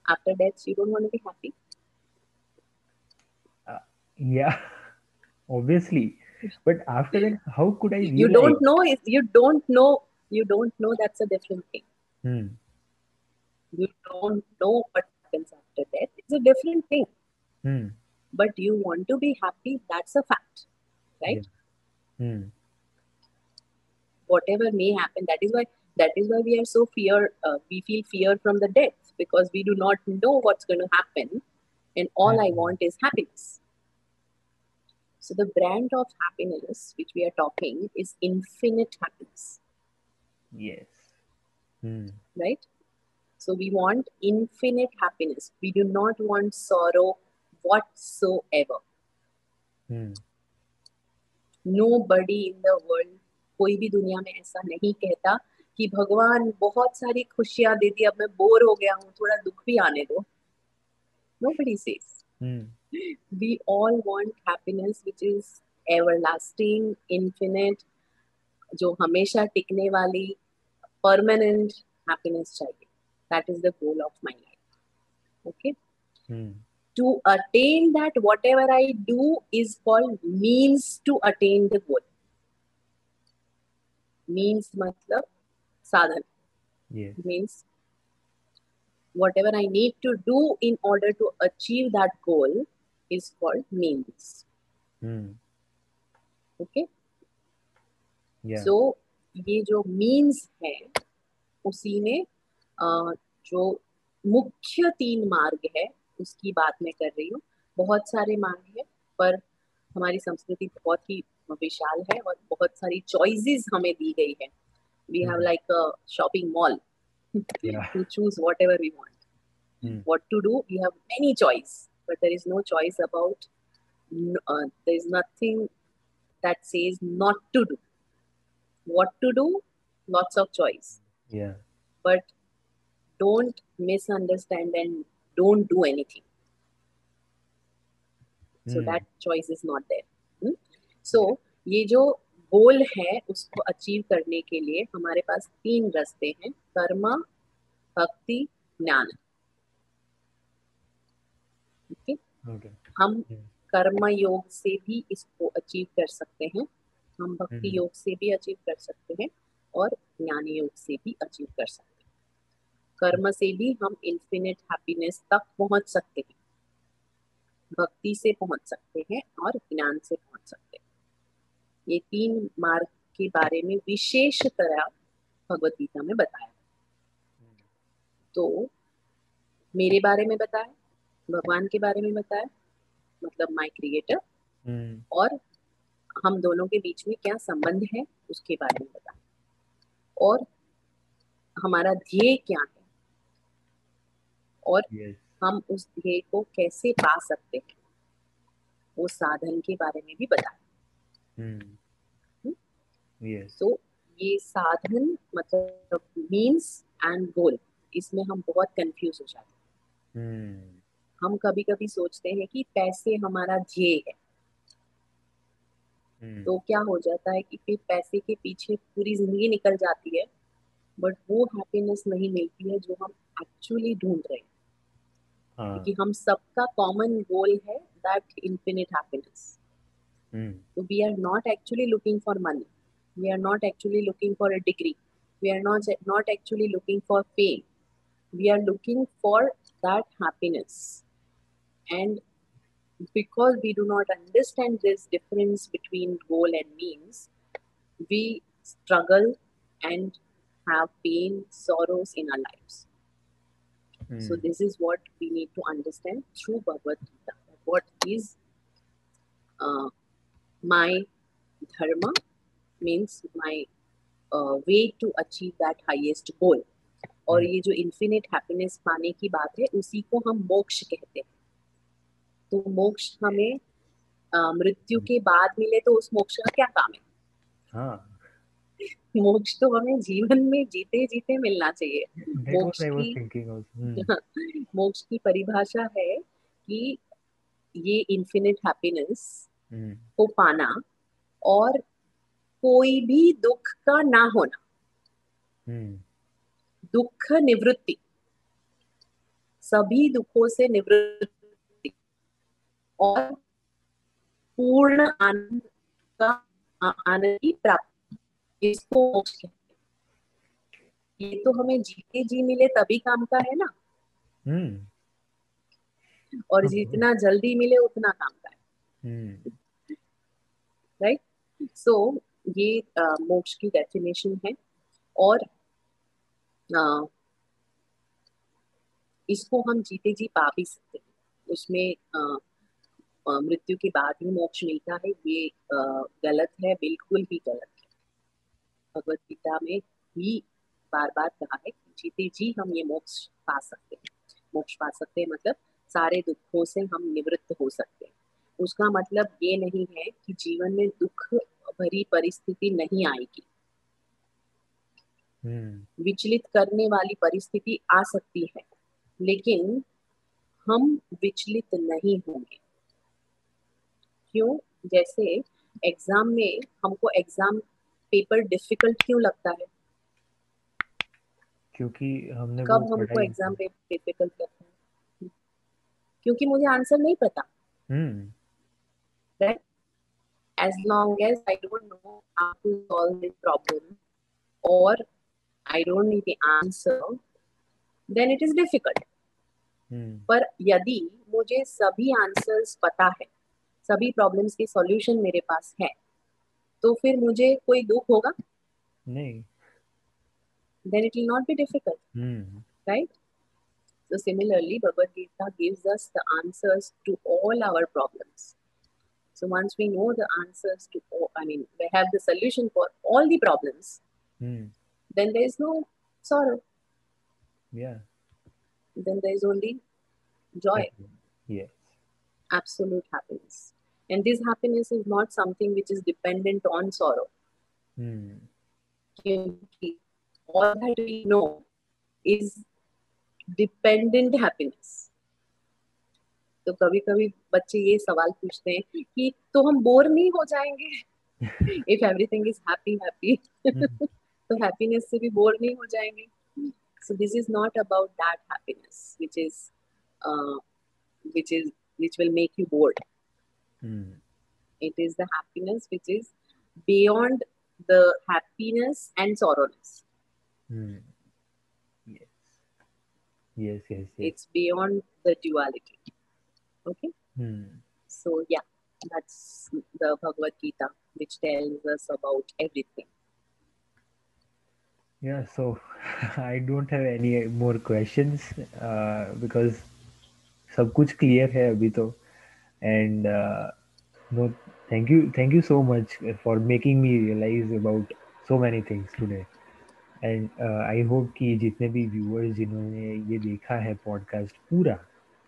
S1: After death, you don't want to be happy.
S2: Uh, yeah, obviously. But after that, how could I? Realize?
S1: You don't know. You don't know. You don't know. That's a different thing.
S2: Hmm.
S1: You don't know what happens after death. It's a different thing.
S2: Hmm.
S1: But you want to be happy. That's a fact, right?
S2: Yeah. Hmm.
S1: Whatever may happen. That is why. That is why we are so fear. Uh, we feel fear from the death because we do not know what's going to happen, and all I want is happiness. So the brand of happiness which we are talking is infinite happiness.
S2: Yes. Hmm.
S1: Right? So we want infinite happiness. We do not want sorrow whatsoever.
S2: Hmm.
S1: Nobody in the world, कोई भी दुनिया में ऐसा नहीं कहता कि भगवान बहुत सारी खुशियाँ दे दी अब मैं बोर हो गया हूँ थोड़ा दुख भी आने दो Nobody says.
S2: Hmm.
S1: We all want happiness which is everlasting, infinite, जो हमेशा टिकने वाली permanent happiness चाहिए that is the goal of my life okay
S2: hmm.
S1: To attain that whatever i do is called means to attain the goal means matlab sadhan
S2: yes.
S1: means whatever i need to do in order to achieve that goal is called means
S2: hmm.
S1: okay
S2: yeah.
S1: so ये जो means है उसी में जो मुख्य तीन मार्ग है उसकी बात मैं कर रही हूँ। बहुत सारे मार्ग है पर हमारी संस्कृति बहुत ही विशाल है और बहुत सारी चॉइसेस हमें दी गई है। We have like a shopping mall to choose whatever we want what to do we have many choice but there is no choice about there is nothing that says not to do. What to do lots of choice.
S2: Yeah.
S1: But don't misunderstand and don't do anything so mm. that choice is not there hmm? so ये जो goal है उसको achieve करने के लिए हमारे पास तीन रास्ते हैं कर्म भक्ति ज्ञान
S2: okay? okay.
S1: हम कर्म योग से भी इसको अचीव कर सकते हैं हम भक्ति योग से भी अचीव कर सकते हैं और ज्ञान योग से भी अचीव कर सकते हैं कर्म से भी हम इन्फिनिट हैप्पीनेस तक पहुँच सकते हैं। भक्ति से पहुँच सकते हैं और ज्ञान से पहुँच सकते हैं। ये तीन मार्ग के बारे में विशेष तरह भगवत गीता में बताया। तो मेरे बारे में बताया भगवान के बारे में बताया मतलब माय क्रिएटर और हम दोनों के बीच में क्या संबंध है उसके बारे में बताया। और हमारा ध्येय क्या है और
S2: yes.
S1: हम उस ध्येय को कैसे पा सकते हैं वो साधन के बारे में भी बताया
S2: hmm. yes.
S1: तो ये साधन मतलब मीन्स एंड गोल इसमें हम बहुत कंफ्यूज हो जाते
S2: हैं hmm.
S1: हम कभी कभी सोचते हैं कि पैसे हमारा ध्येय है
S2: hmm.
S1: तो क्या हो जाता है कि फिर पैसे के पीछे पूरी ज़िंदगी निकल जाती है बट वो हैप्पीनेस नहीं मिलती है जो हम एक्चुअली ढूंढ रहे हैं
S2: हाँ।
S1: कि हम सबका कॉमन गोल है that infinite happiness we are not actually looking for money we are not actually looking for a degree we are not not actually looking for fame we are looking for that happiness and because we do not understand this difference between goal and means we struggle and have pain sorrows in our lifes mm. so this is what we need to understand through bhagavad gita what is uh, my dharma means my uh, way to achieve that highest goal और ये जो infinite happiness पाने की बात है उसी को हम मोक्ष कहते हैं तो मोक्ष हमें मृत्यु के बाद मिले तो उस मोक्ष का क्या काम है
S2: हाँ.
S1: मोक्ष तो हमें जीवन में जीते जीते मिलना चाहिए।
S2: मोक्ष की
S1: मोक्ष की परिभाषा है कि ये इन्फिनिट हैप्पीनेस को पाना और कोई भी दुख का ना होना।
S2: हम्म
S1: दुख निवृत्ति। सभी दुखों से निवृत्ति। और पूर्ण आनंद का आनंद की प्राप्ति। इसको मोक्ष कहते ये तो हमें जीते जी मिले तभी काम का है ना।
S2: हम्म।
S1: और जितना जल्दी मिले उतना काम का
S2: हम्म
S1: है। राइट सो so, ये मोक्ष की डेफिनेशन है। और आ, इसको हम जीते जी पा भी सकते हैं। उसमें मृत्यु के बाद ही मोक्ष मिलता है। ये गलत है बिल्कुल ही गलत है भगवत गीता में ही बार बार कहा है कि जीते जी हम ये मोक्ष पा सकते हैं। मोक्ष पा सकते हैं मतलब सारे दुखों से हम निवृत्त हो सकते हैं। उसका मतलब ये नहीं है कि जीवन में दुख भरी परिस्थिति नहीं आएगी।
S2: हम्म।
S1: विचलित करने वाली परिस्थिति आ सकती है लेकिन हम विचलित नहीं होंगे। क्यों? जैसे एग्ज़ाम में हमको एग्ज़ाम पेपर डिफ़िकल्ट क्यों लगता है
S2: क्योंकि हमने
S1: कब हमको एग्ज़ाम पेपर डिफ़िकल्ट लगता है क्योंकि मुझे आंसर नहीं पता as long as I don't know how to solve this problem or I don't need the answer, then it is difficult.
S2: Hmm.
S1: पर यदि मुझे सभी आंसर्स पता है सभी प्रॉब्लम्स के सॉल्यूशन मेरे पास है तो फिर मुझे कोई दुख होगा?
S2: नहीं।
S1: It will not be difficult right so similarly Bhagavad Gita gives us the answers to all our problems so once we know the answers to I mean we have the solution for all the problems then there is no sorrow
S2: या
S1: then there is only joy.
S2: Yes.
S1: Absolute happiness. And this happiness is not something which is dependent on sorrow.
S2: Hmm.
S1: All that we know is dependent happiness. तो कभी कभी बच्चे ये सवाल पूछते हैं कि तो हम बोर नहीं हो जाएँगे if everything is happy happy तो हैप्पीनेस से भी बोर नहीं हो जाएँगे so this is not about that happiness which is uh, which is which will make you bored
S2: mm.
S1: it is the happiness which is beyond the happiness and sorrowness
S2: mm. yes. yes yes yes
S1: it's beyond the duality okay
S2: mm.
S1: so yeah that's the bhagavad gita which tells us about everything
S2: Yeah, so I don't have any more questions uh, because सब कुछ clear है अभी तो and no thank you thank you so much for making me realize about so many things today and I hope कि जितने भी viewers जिन्होंने ये देखा है पॉडकास्ट पूरा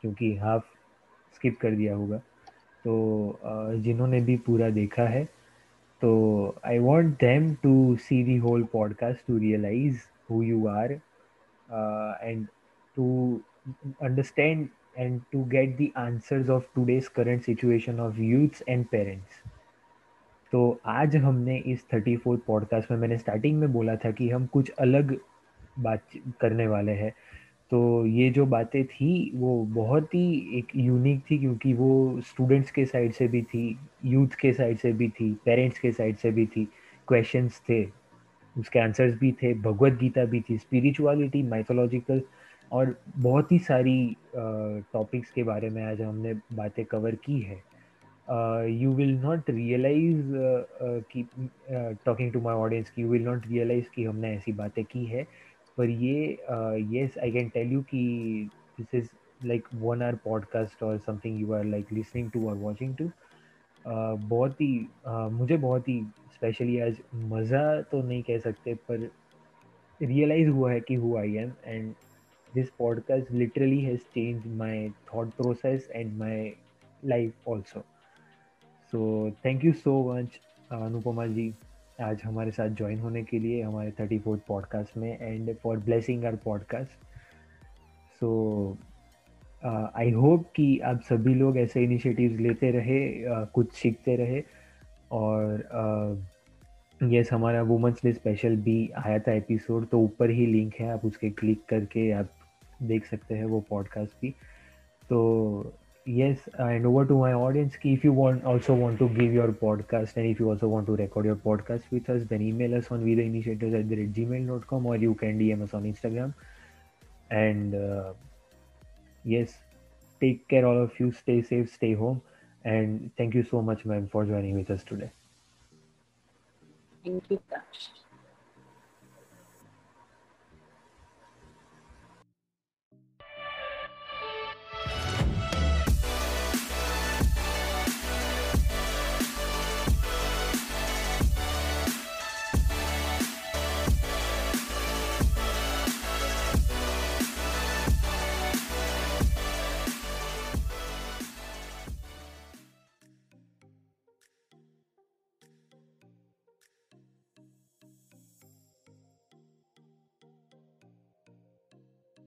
S2: क्योंकि हाफ़ स्किप कर दिया होगा तो uh, जिन्होंने भी पूरा देखा है So I want them to see the whole podcast to realize who you are uh, and to understand and to get the answers of today's current situation of youths and parents. तो आज हमने इस thirty fourth podcast में, मैंने starting में बोला था कि हम कुछ अलग बात करने वाले हैं तो ये जो बातें थी, वो बहुत ही एक यूनिक थी क्योंकि वो स्टूडेंट्स के साइड से भी थी यूथ के साइड से भी थी पेरेंट्स के साइड से भी थी क्वेश्चंस थे, उसके आंसर्स भी थे भगवत गीता भी थी स्पिरिचुअलिटी माइथोलॉजिकल और बहुत ही सारी टॉपिक्स के बारे में आज हमने बातें कवर की है। यू विल नॉट रियलाइज़ कि टॉकिंग टू माई ऑडियंस की यू विल नॉट रियलाइज़ कि हमने ऐसी बातें की है। पर ये yes I can tell you कि this is like one our podcast और something you are like listening to और वॉचिंग टू बहुत ही uh, मुझे बहुत ही स्पेशली आज मज़ा तो नहीं कह सकते पर रियलाइज़ हुआ है कि who I am and this podcast literally has change my thought process and my life also so thank you so much Anupama ji आज हमारे साथ ज्वाइन होने के लिए हमारे थर्टी फोर्थ पॉडकास्ट में and for blessing our podcast so I hope कि आप सभी लोग ऐसे इनिशिएटिव्स लेते रहे uh, कुछ सीखते रहे और यस हमारा वुमेंस डे स्पेशल भी आया था एपिसोड तो ऊपर ही लिंक है आप उसके क्लिक करके आप देख सकते हैं वो पॉडकास्ट की। तो yes and over to my audience की if you want also want to give your podcast and if you also want to record your podcast with us then email us on we the initiative at the rate Gmail dot com और you can D M S on Instagram and yes take care all of you stay safe stay home and thank you so much ma'am for joining with us today
S1: Thank you, Dash.